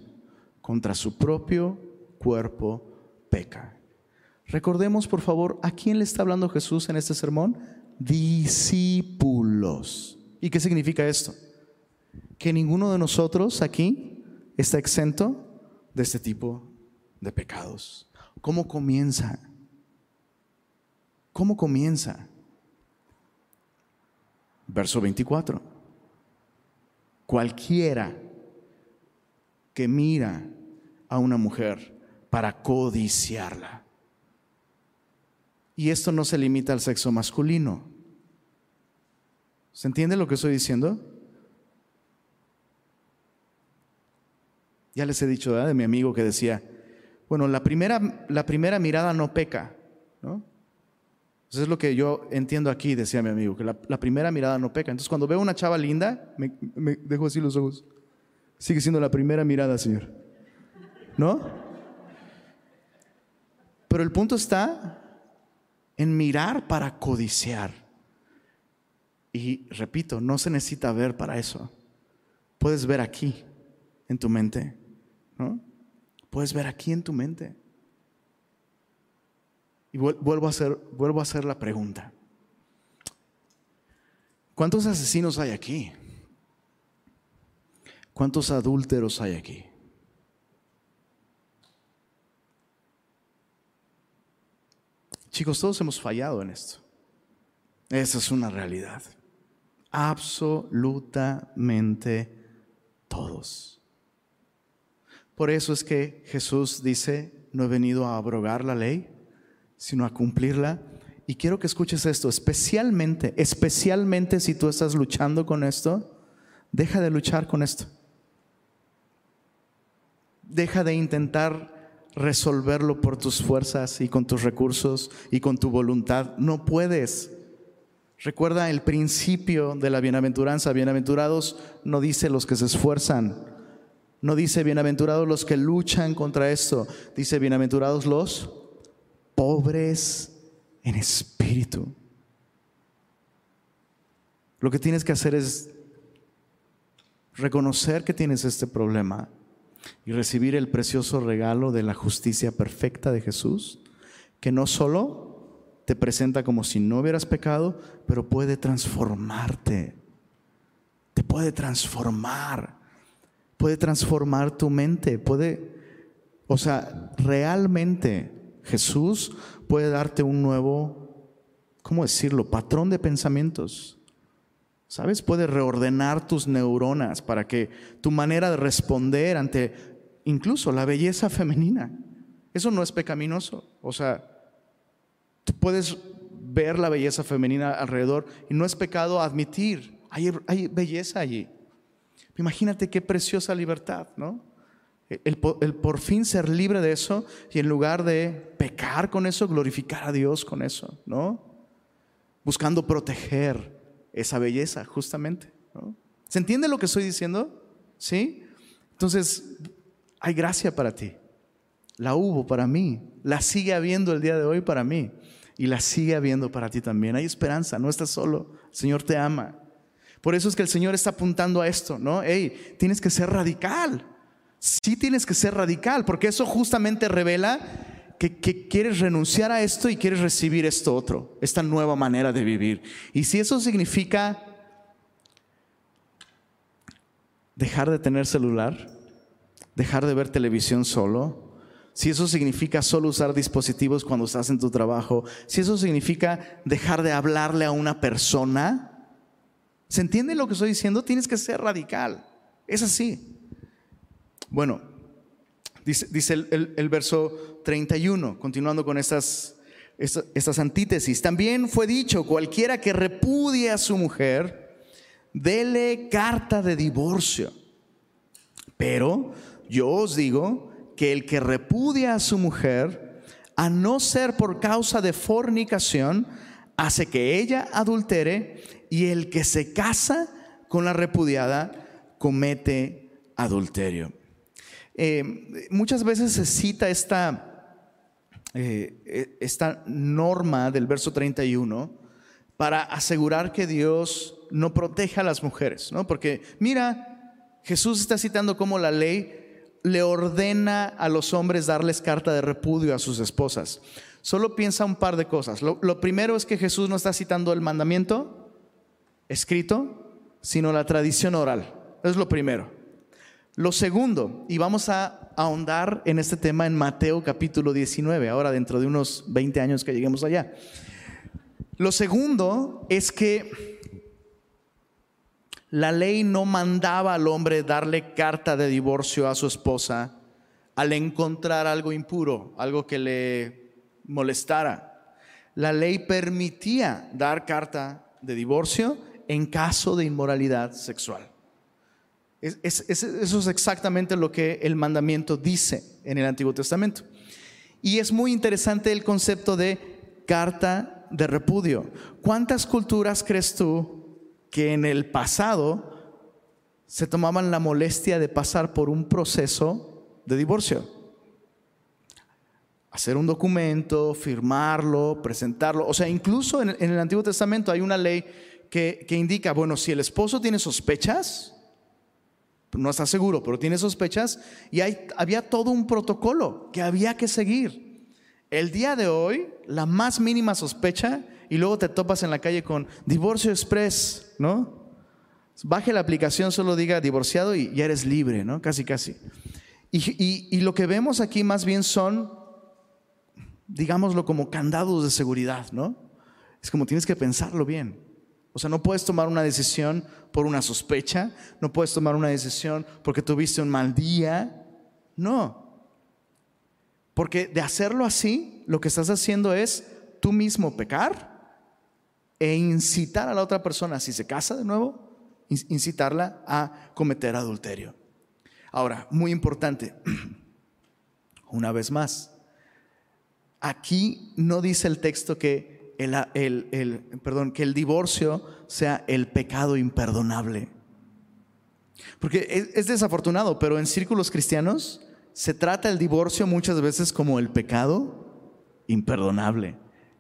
contra su propio cuerpo peca. Recordemos, por favor, a quién le está hablando Jesús en este sermón. Discípulos. ¿Y qué significa esto? Que ninguno de nosotros aquí está exento de este tipo de pecados. ¿Cómo comienza? ¿Cómo comienza? Verso 24. Cualquiera que mira a una mujer para codiciarla. Y esto no se limita al sexo masculino. ¿Se entiende lo que estoy diciendo? Ya les he dicho de mi amigo que decía, bueno, la primera, la primera mirada no peca, ¿no? Eso es lo que yo entiendo aquí, decía mi amigo, que la, primera mirada no peca. Entonces, cuando veo una chava linda, me dejo así los ojos. Sigue siendo la primera mirada, Señor. ¿No? Pero el punto está en mirar para codiciar. Y repito, no se necesita ver para eso. Puedes ver aquí, en tu mente. Puedes ver aquí en tu mente. Y vuelvo a hacer, vuelvo a hacer la pregunta. ¿Cuántos asesinos hay aquí? ¿Cuántos adúlteros hay aquí? Chicos, todos hemos fallado en esto. Esa es una realidad. Absolutamente todos. Por eso es que Jesús dice, no he venido a abrogar la ley, sino a cumplirla. Y quiero que escuches esto, especialmente, especialmente si tú estás luchando con esto, deja de luchar con esto. Deja de intentar resolverlo por tus fuerzas y con tus recursos y con tu voluntad. No puedes. Recuerda el principio de la bienaventuranza. Bienaventurados no dice los que se esfuerzan, no dice bienaventurados los que luchan contra esto, dice bienaventurados los pobres en espíritu. Lo que tienes que hacer es reconocer que tienes este problema y recibir el precioso regalo de la justicia perfecta de Jesús, que no solo te presenta como si no hubieras pecado, pero puede transformarte. Te puede transformar. Puede transformar tu mente. Puede, o sea, realmente Jesús puede darte un nuevo, ¿cómo decirlo?, patrón de pensamientos. ¿Sabes? Puede reordenar tus neuronas para que tu manera de responder ante incluso la belleza femenina, eso no es pecaminoso. O sea, tú puedes ver la belleza femenina alrededor y no es pecado admitir, hay, hay belleza allí. Imagínate qué preciosa libertad, ¿no? El, por fin ser libre de eso y en lugar de pecar con eso, glorificar a Dios con eso, ¿no? Buscando proteger esa belleza, justamente. ¿Se entiende lo que estoy diciendo? ¿Sí? Entonces, hay gracia para ti. La hubo para mí, la sigue habiendo el día de hoy para mí y la sigue habiendo para ti también. Hay esperanza, no estás solo, el Señor te ama. Por eso es que el Señor está apuntando a esto, ¿no? Hey, tienes que ser radical. Sí tienes que ser radical, porque eso justamente revela que, que, quieres renunciar a esto y quieres recibir esto otro, esta nueva manera de vivir. Y si eso significa dejar de tener celular, dejar de ver televisión solo, si eso significa solo usar dispositivos cuando estás en tu trabajo, si eso significa dejar de hablarle a una persona, ¿se entiende lo que estoy diciendo? Tienes que ser radical. Es así. Bueno, dice, el, verso 31, continuando con estas, estas, antítesis. También fue dicho, cualquiera que repudie a su mujer, dele carta de divorcio. Pero yo os digo, que el que repudia a su mujer, a no ser por causa de fornicación, hace que ella adultere y el que se casa con la repudiada comete adulterio. Eh, muchas veces se cita esta, eh, esta norma del verso 31 para asegurar que Dios no proteja a las mujeres, ¿no? Porque mira, Jesús está citando cómo la ley le ordena a los hombres darles carta de repudio a sus esposas. Solo piensa un par de cosas. Lo, primero es que Jesús no está citando el mandamiento escrito, sino la tradición oral. Es lo primero. Lo segundo, y vamos a ahondar en este tema en Mateo capítulo 19, ahora dentro de unos 20 años que lleguemos allá. Lo segundo es que la ley no mandaba al hombre darle carta de divorcio a su esposa al encontrar algo impuro, algo que le molestara. La ley permitía dar carta de divorcio en caso de inmoralidad sexual. eso es exactamente lo que el mandamiento dice en el Antiguo Testamento. Y es muy interesante el concepto de carta de repudio. ¿Cuántas culturas crees tú que en el pasado se tomaban la molestia de pasar por un proceso de divorcio. Hacer un documento, firmarlo, presentarlo. O sea, incluso en, el Antiguo Testamento hay una ley que, indica, bueno, si el esposo tiene sospechas, no está seguro, pero tiene sospechas, y hay, había todo un protocolo que había que seguir. El día de hoy, la más mínima sospecha y luego te topas en la calle con divorcio express, ¿no? Baje la aplicación, solo diga divorciado y ya eres libre, ¿no? Casi, casi. Y, lo que vemos aquí más bien son, digámoslo como candados de seguridad, ¿no? Es como tienes que pensarlo bien. O sea, no puedes tomar una decisión por una sospecha, no puedes tomar una decisión porque tuviste un mal día, no. Porque de hacerlo así, lo que estás haciendo es tú mismo pecar e incitar a la otra persona, si se casa de nuevo, incitarla a cometer adulterio. Ahora, muy importante, una vez más, aquí no dice el texto que el, perdón, que el divorcio sea el pecado imperdonable. Porque es, es desafortunado, pero en círculos cristianos se trata el divorcio muchas veces como el pecado imperdonable.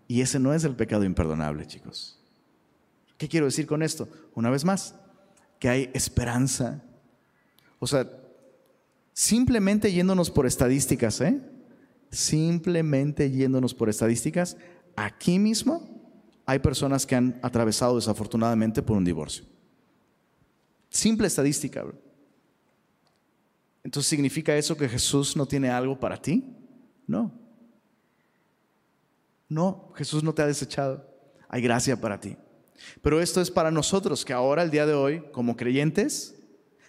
Y ese no es el pecado imperdonable, chicos. ¿Qué quiero decir con esto? Una vez más, que hay esperanza. O sea, simplemente yéndonos por estadísticas, ¿eh? Simplemente yéndonos por estadísticas, aquí mismo hay personas que han atravesado desafortunadamente por un divorcio. Simple estadística. Entonces, ¿significa eso que Jesús no tiene algo para ti? No. No, Jesús no te ha desechado. Hay gracia para ti. Pero esto es para nosotros que ahora, el día de hoy, como creyentes,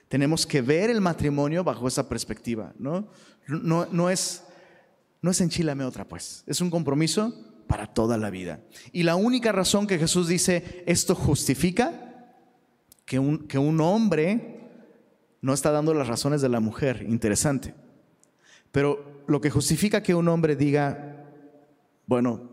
tenemos que ver el matrimonio bajo esa perspectiva. No, no, es, no es enchilame otra, pues. Es un compromiso para toda la vida. Y la única razón que Jesús dice esto justifica que un, que un hombre no está dando las razones de la mujer. Interesante. Pero lo que justifica que un hombre diga, bueno,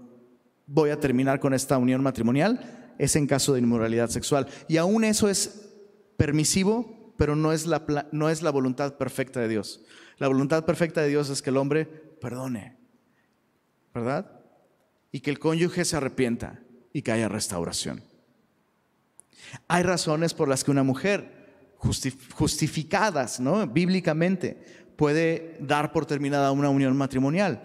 voy a terminar con esta unión matrimonial, es en caso de inmoralidad sexual. Y aún eso es permisivo, pero no es la, no es la voluntad perfecta de Dios. La voluntad perfecta de Dios es que el hombre perdone, ¿verdad? Y que el cónyuge se arrepienta y que haya restauración. Hay razones por las que una mujer, justificadas ¿no? bíblicamente, puede dar por terminada una unión matrimonial.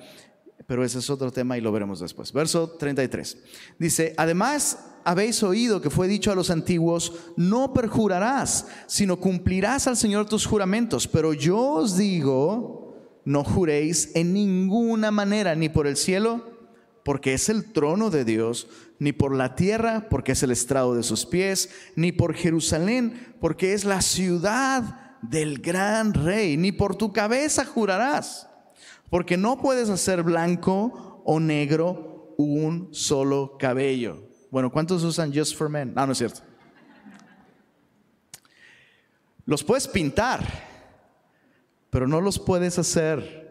Pero ese es otro tema y lo veremos después. Verso 33. Dice, además habéis oído que fue dicho a los antiguos, no perjurarás, sino cumplirás al Señor tus juramentos. Pero yo os digo, no juréis en ninguna manera, ni por el cielo, porque es el trono de Dios, ni por la tierra, porque es el estrado de sus pies, ni por Jerusalén, porque es la ciudad del gran rey, ni por tu cabeza jurarás, porque no puedes hacer blanco o negro un solo cabello. Bueno, ¿cuántos usan Just for Men? No, no es cierto. Los puedes pintar, pero no los puedes hacer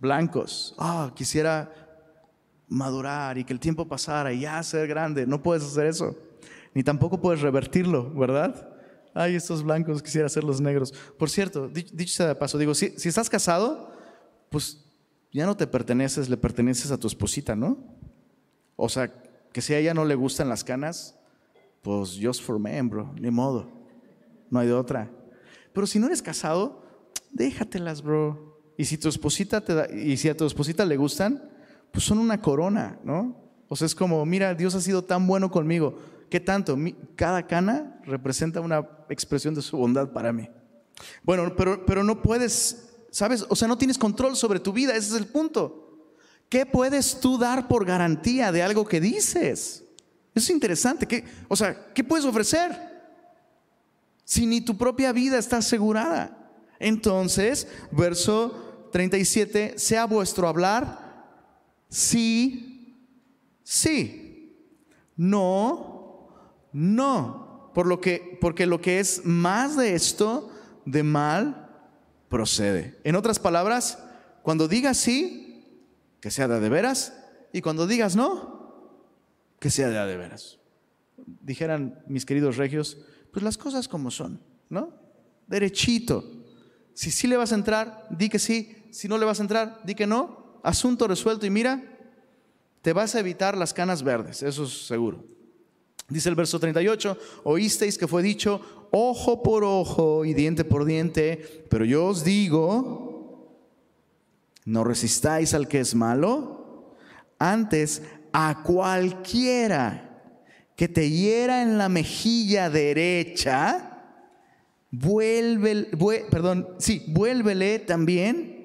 blancos. Ah, quisiera madurar y que el tiempo pasara y ya ser grande. No puedes hacer eso. Ni tampoco puedes revertirlo, ¿verdad? Ay, estos blancos quisiera hacerlos negros. Por cierto, dicho sea de paso, digo, si, si estás casado, pues ya no te perteneces, le perteneces a tu esposita, ¿no? O sea, que si a ella no le gustan las canas, pues just for men, bro, ni modo. No hay de otra. Pero si no eres casado, déjatelas, bro. Y si tu esposita te da, y si a tu esposita le gustan, pues son una corona, ¿no? O sea, es como, mira, Dios ha sido tan bueno conmigo. ¿Qué tanto? Cada cana representa una expresión de su bondad para mí. Bueno, pero, pero no puedes, ¿sabes? O sea, no tienes control sobre tu vida, ese es el punto. ¿Qué puedes tú dar por garantía de algo que dices? Es interesante. ¿Qué, o sea, ¿qué puedes ofrecer? Si ni tu propia vida está asegurada. Entonces, verso 37, sea vuestro hablar sí, sí, no, no, por lo que, porque lo que es más de esto, de mal, procede. En otras palabras, cuando digas sí, que sea de, veras, y cuando digas no, que sea de, de veras. Dijeran mis queridos regios, pues las cosas como son, ¿no? Derechito. Si sí le vas a entrar, di que sí. Si no le vas a entrar, di que no asunto resuelto y mira, te vas a evitar las canas verdes, eso es seguro. Dice el verso 38, oísteis que fue dicho, ojo por ojo y diente por diente, pero yo os digo, no resistáis al que es malo, antes a cualquiera que te hiera en la mejilla derecha, vuelve, perdón, sí, vuélvele también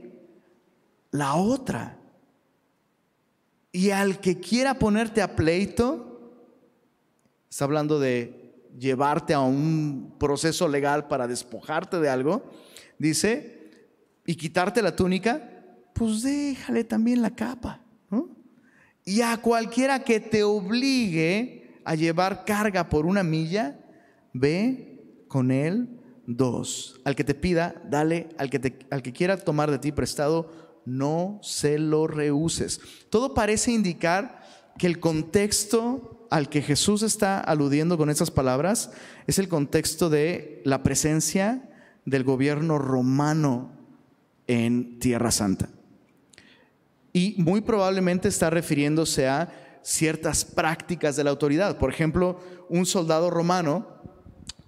la otra. Y al que quiera ponerte a pleito, está hablando de llevarte a un proceso legal para despojarte de algo, dice, y quitarte la túnica, pues déjale también la capa. Y a cualquiera que te obligue a llevar carga por una milla, ve con él dos. Al que te pida, dale, al que, te, al que quiera tomar de ti prestado, no se lo rehuses. Todo parece indicar que el contexto al que Jesús está aludiendo con estas palabras es el contexto de la presencia del gobierno romano en Tierra Santa. Y muy probablemente está refiriéndose a ciertas prácticas de la autoridad. Por ejemplo, un soldado romano,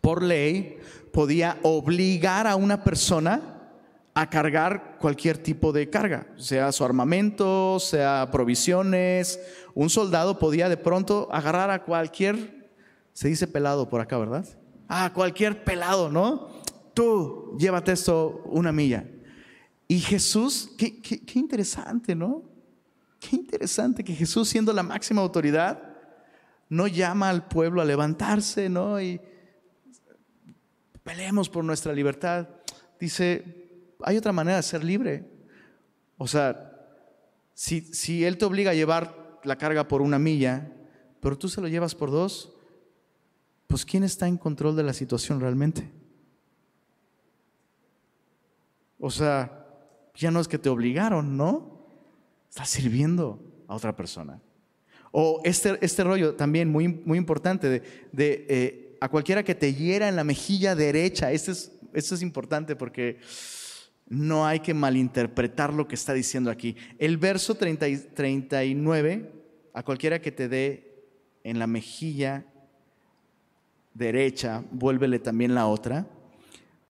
por ley, podía obligar a una persona a cargar cualquier tipo de carga, sea su armamento, sea provisiones. Un soldado podía de pronto agarrar a cualquier, se dice pelado por acá, ¿verdad? A cualquier pelado, ¿no? Tú, llévate esto una milla. Y Jesús, qué, qué interesante, ¿no? Qué interesante que Jesús, siendo la máxima autoridad, no llama al pueblo a levantarse, ¿no? Y peleemos por nuestra libertad. Dice, hay otra manera de ser libre. O sea, si, si Él te obliga a llevar la carga por una milla, pero tú se lo llevas por dos, pues ¿quién está en control de la situación realmente? O sea, ya no es que te obligaron, ¿no? Estás sirviendo a otra persona. O este, este rollo también muy, muy importante de, de eh, a cualquiera que te hiera en la mejilla derecha. Esto es, esto es importante porque no hay que malinterpretar lo que está diciendo aquí. El verso 39, a cualquiera que te dé en la mejilla derecha, vuélvele también la otra,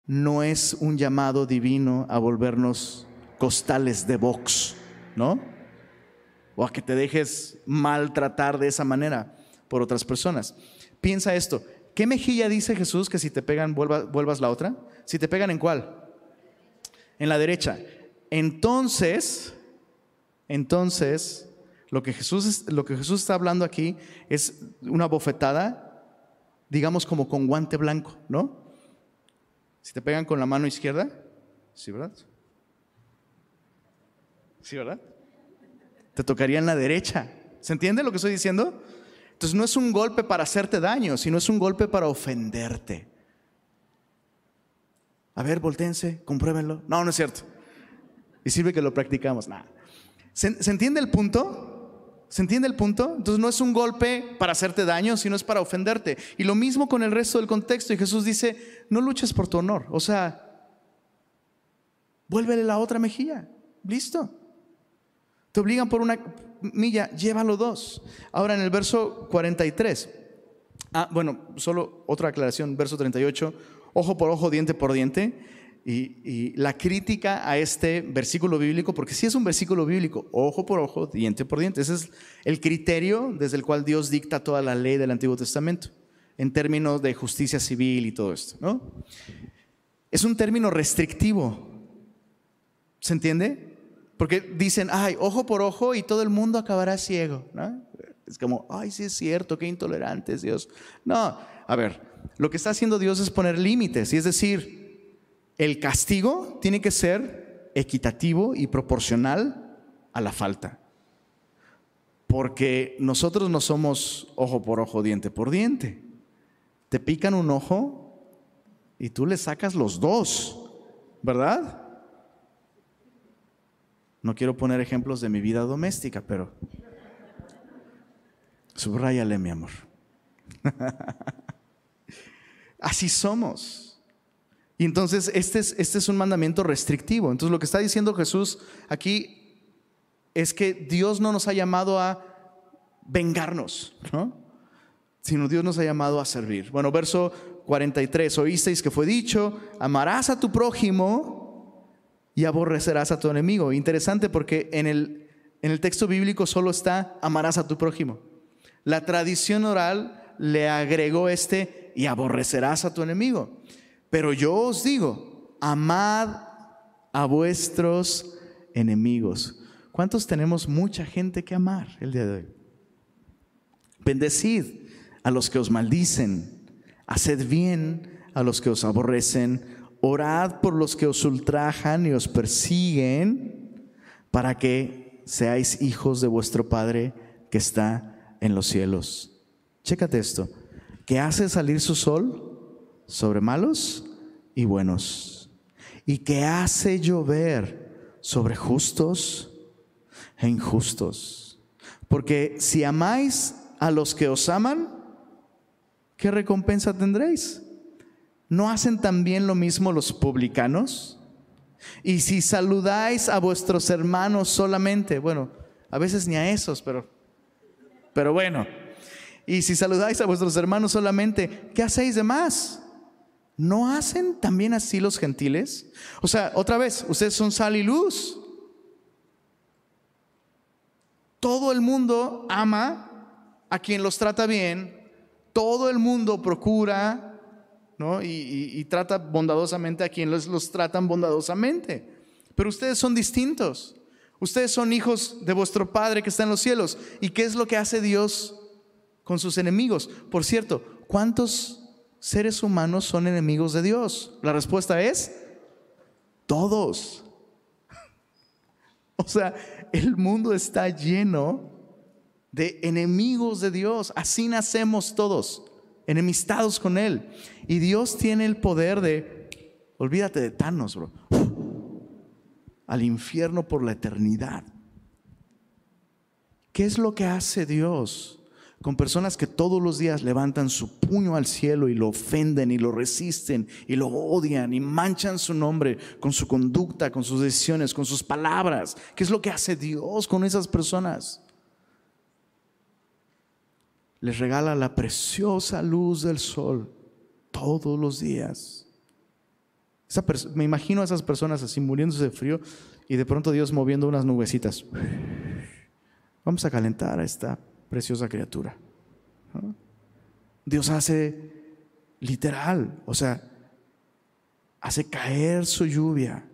no es un llamado divino a volvernos costales de box, ¿no? O a que te dejes maltratar de esa manera por otras personas. Piensa esto, ¿qué mejilla dice Jesús que si te pegan vuelvas la otra? Si te pegan en cuál? En la derecha. Entonces, entonces, lo que Jesús, lo que Jesús está hablando aquí es una bofetada, digamos como con guante blanco, ¿no? Si te pegan con la mano izquierda, ¿sí, verdad? ¿Sí, verdad? Te tocaría en la derecha. ¿Se entiende lo que estoy diciendo? Entonces no es un golpe para hacerte daño, sino es un golpe para ofenderte. A ver, voltense, compruébenlo. No, no es cierto. Y sirve que lo practicamos. Nada. ¿Se, ¿Se entiende el punto? ¿Se entiende el punto? Entonces no es un golpe para hacerte daño, sino es para ofenderte. Y lo mismo con el resto del contexto. Y Jesús dice, no luches por tu honor. O sea, vuélvele la otra mejilla. Listo. Te obligan por una milla, llévalo dos. Ahora en el verso 43. Ah, bueno, solo otra aclaración, verso 38. Ojo por ojo, diente por diente y, la crítica a este versículo bíblico, porque si es un versículo bíblico, ojo por ojo, diente por diente. Ese es el criterio desde el cual Dios dicta toda la ley del Antiguo Testamento, en términos de justicia civil y todo esto. ¿no? Es un término restrictivo. ¿Se entiende? Porque dicen, ay, ojo por ojo y todo el mundo acabará ciego. ¿no? Es como, ay, sí es cierto, qué intolerante es Dios. No, a ver, lo que está haciendo Dios es poner límites, y es decir, el castigo tiene que ser equitativo y proporcional a la falta. Porque nosotros no somos ojo por ojo, diente por diente. Te pican un ojo y tú le sacas los dos, ¿verdad? No quiero poner ejemplos de mi vida doméstica, pero subrayale, mi amor. Así somos. Y entonces este es, este es un mandamiento restrictivo. Entonces lo que está diciendo Jesús aquí es que Dios no nos ha llamado a vengarnos, ¿no? sino Dios nos ha llamado a servir. Bueno, verso 43, oísteis que fue dicho, amarás a tu prójimo y aborrecerás a tu enemigo. Interesante porque en el, en el texto bíblico solo está amarás a tu prójimo. La tradición oral le agregó este y aborrecerás a tu enemigo. Pero yo os digo, amad a vuestros enemigos. ¿Cuántos tenemos mucha gente que amar el día de hoy? Bendecid a los que os maldicen, haced bien a los que os aborrecen, orad por los que os ultrajan y os persiguen, para que seáis hijos de vuestro Padre que está en los cielos. Chécate esto, que hace salir su sol sobre malos y buenos, y que hace llover sobre justos e injustos. Porque si amáis a los que os aman, ¿qué recompensa tendréis? ¿No hacen también lo mismo los publicanos? Y si saludáis a vuestros hermanos solamente, bueno, a veces ni a esos, pero, pero bueno. Y si saludáis a vuestros hermanos solamente, ¿qué hacéis de más? ¿No hacen también así los gentiles? O sea, otra vez, ustedes son sal y luz. Todo el mundo ama a quien los trata bien, todo el mundo procura ¿no? y, trata bondadosamente a quien los, los tratan bondadosamente. Pero ustedes son distintos. Ustedes son hijos de vuestro Padre que está en los cielos. ¿Y qué es lo que hace Dios con sus enemigos? Por cierto, ¿cuántos seres humanos son enemigos de Dios? La respuesta es todos. O sea, el mundo está lleno de enemigos de Dios. Así nacemos todos, enemistados con Él. Y Dios tiene el poder de, olvídate de Thanos, bro, al infierno por la eternidad. ¿Qué es lo que hace Dios? Con personas que todos los días levantan su puño al cielo y lo ofenden y lo resisten y lo odian y manchan su nombre con su conducta, con sus decisiones, con sus palabras. ¿Qué es lo que hace Dios con esas personas? les regala la preciosa luz del sol todos los días. me imagino a esas personas así muriéndose de frío y de pronto Dios moviendo unas nubecitas. Vamos a calentar a esta preciosa criatura. Dios hace literal, o sea, hace caer su lluvia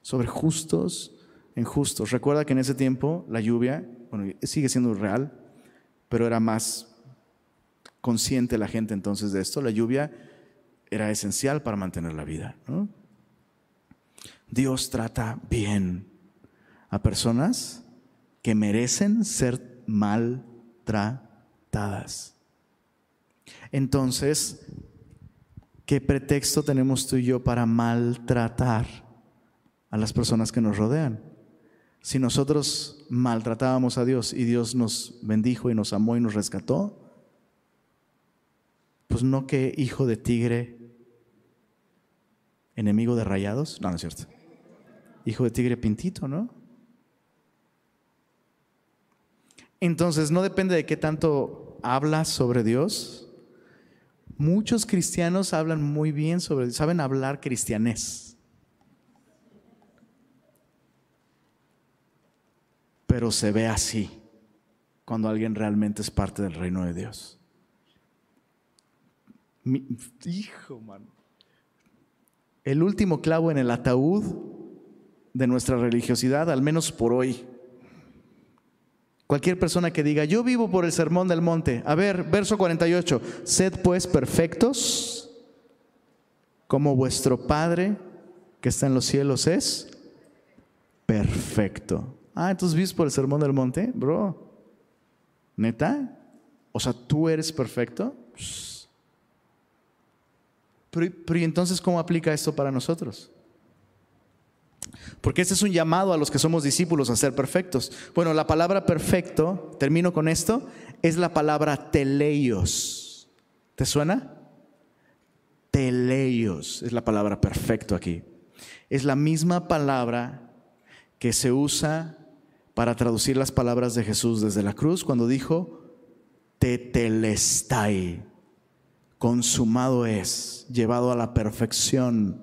sobre justos en justos. Recuerda que en ese tiempo la lluvia, bueno, sigue siendo real, pero era más consciente la gente entonces de esto. La lluvia era esencial para mantener la vida. Dios trata bien a personas que merecen ser maltratadas. Entonces, ¿qué pretexto tenemos tú y yo para maltratar a las personas que nos rodean? Si nosotros maltratábamos a Dios y Dios nos bendijo y nos amó y nos rescató, pues no que hijo de tigre, enemigo de rayados, no, no es cierto. Hijo de tigre pintito, ¿no? Entonces, no depende de qué tanto hablas sobre Dios. Muchos cristianos hablan muy bien sobre, saben hablar cristianés. Pero se ve así cuando alguien realmente es parte del reino de Dios hijo, mano. El último clavo en el ataúd de nuestra religiosidad, al menos por hoy. Cualquier persona que diga, yo vivo por el sermón del monte. A ver, verso 48. Sed pues perfectos como vuestro Padre que está en los cielos es perfecto. Ah, entonces vives por el sermón del monte, bro. ¿Neta? O sea, tú eres perfecto. Pero, ¿y entonces cómo aplica esto para nosotros? Porque este es un llamado a los que somos discípulos a ser perfectos. Bueno, la palabra perfecto, termino con esto, es la palabra teleios. ¿Te suena? Teleios es la palabra perfecto aquí. Es la misma palabra que se usa para traducir las palabras de Jesús desde la cruz cuando dijo tetelestai, consumado es, llevado a la perfección,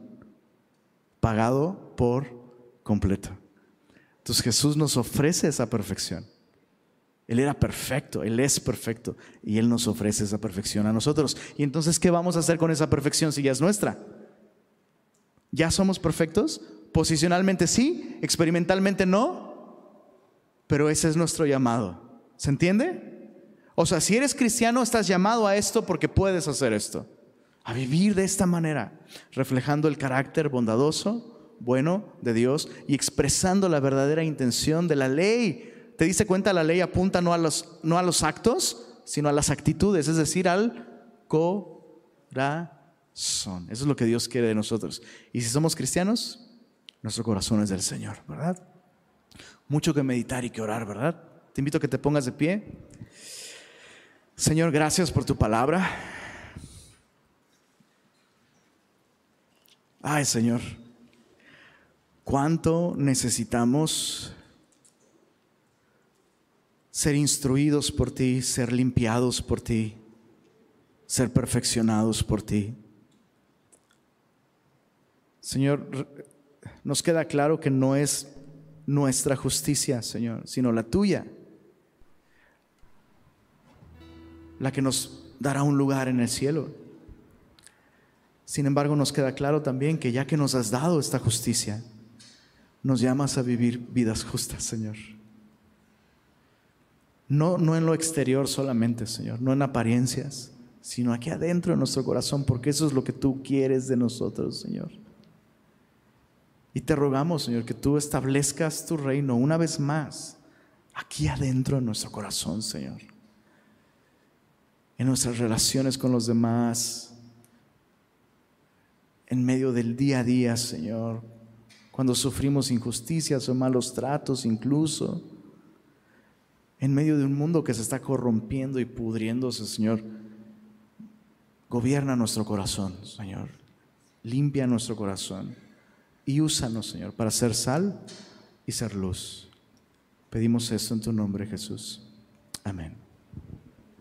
pagado por completo. Entonces Jesús nos ofrece esa perfección. Él era perfecto, Él es perfecto y Él nos ofrece esa perfección a nosotros. Y entonces, ¿qué vamos a hacer con esa perfección si ya es nuestra? ¿Ya somos perfectos? Posicionalmente sí, experimentalmente no, pero ese es nuestro llamado. ¿Se entiende? O sea, si eres cristiano, estás llamado a esto porque puedes hacer esto. A vivir de esta manera, reflejando el carácter bondadoso, bueno de Dios y expresando la verdadera intención de la ley. ¿Te diste cuenta? La ley apunta no a los, no a los actos, sino a las actitudes, es decir, al corazón. Eso es lo que Dios quiere de nosotros. Y si somos cristianos, nuestro corazón es del Señor, ¿verdad? Mucho que meditar y que orar, ¿verdad? Te invito a que te pongas de pie. Señor, gracias por tu palabra. Ay, Señor, cuánto necesitamos ser instruidos por ti, ser limpiados por ti, ser perfeccionados por ti. Señor, nos queda claro que no es nuestra justicia, Señor, sino la tuya la que nos dará un lugar en el cielo. Sin embargo, nos queda claro también que ya que nos has dado esta justicia, nos llamas a vivir vidas justas, Señor. No, no en lo exterior solamente, Señor, no en apariencias, sino aquí adentro de nuestro corazón, porque eso es lo que tú quieres de nosotros, Señor. Y te rogamos, Señor, que tú establezcas tu reino una vez más aquí adentro de nuestro corazón, Señor en nuestras relaciones con los demás, en medio del día a día, Señor, cuando sufrimos injusticias o malos tratos incluso, en medio de un mundo que se está corrompiendo y pudriéndose, Señor, gobierna nuestro corazón, Señor, limpia nuestro corazón y úsanos, Señor, para ser sal y ser luz. Pedimos esto en tu nombre, Jesús. Amén.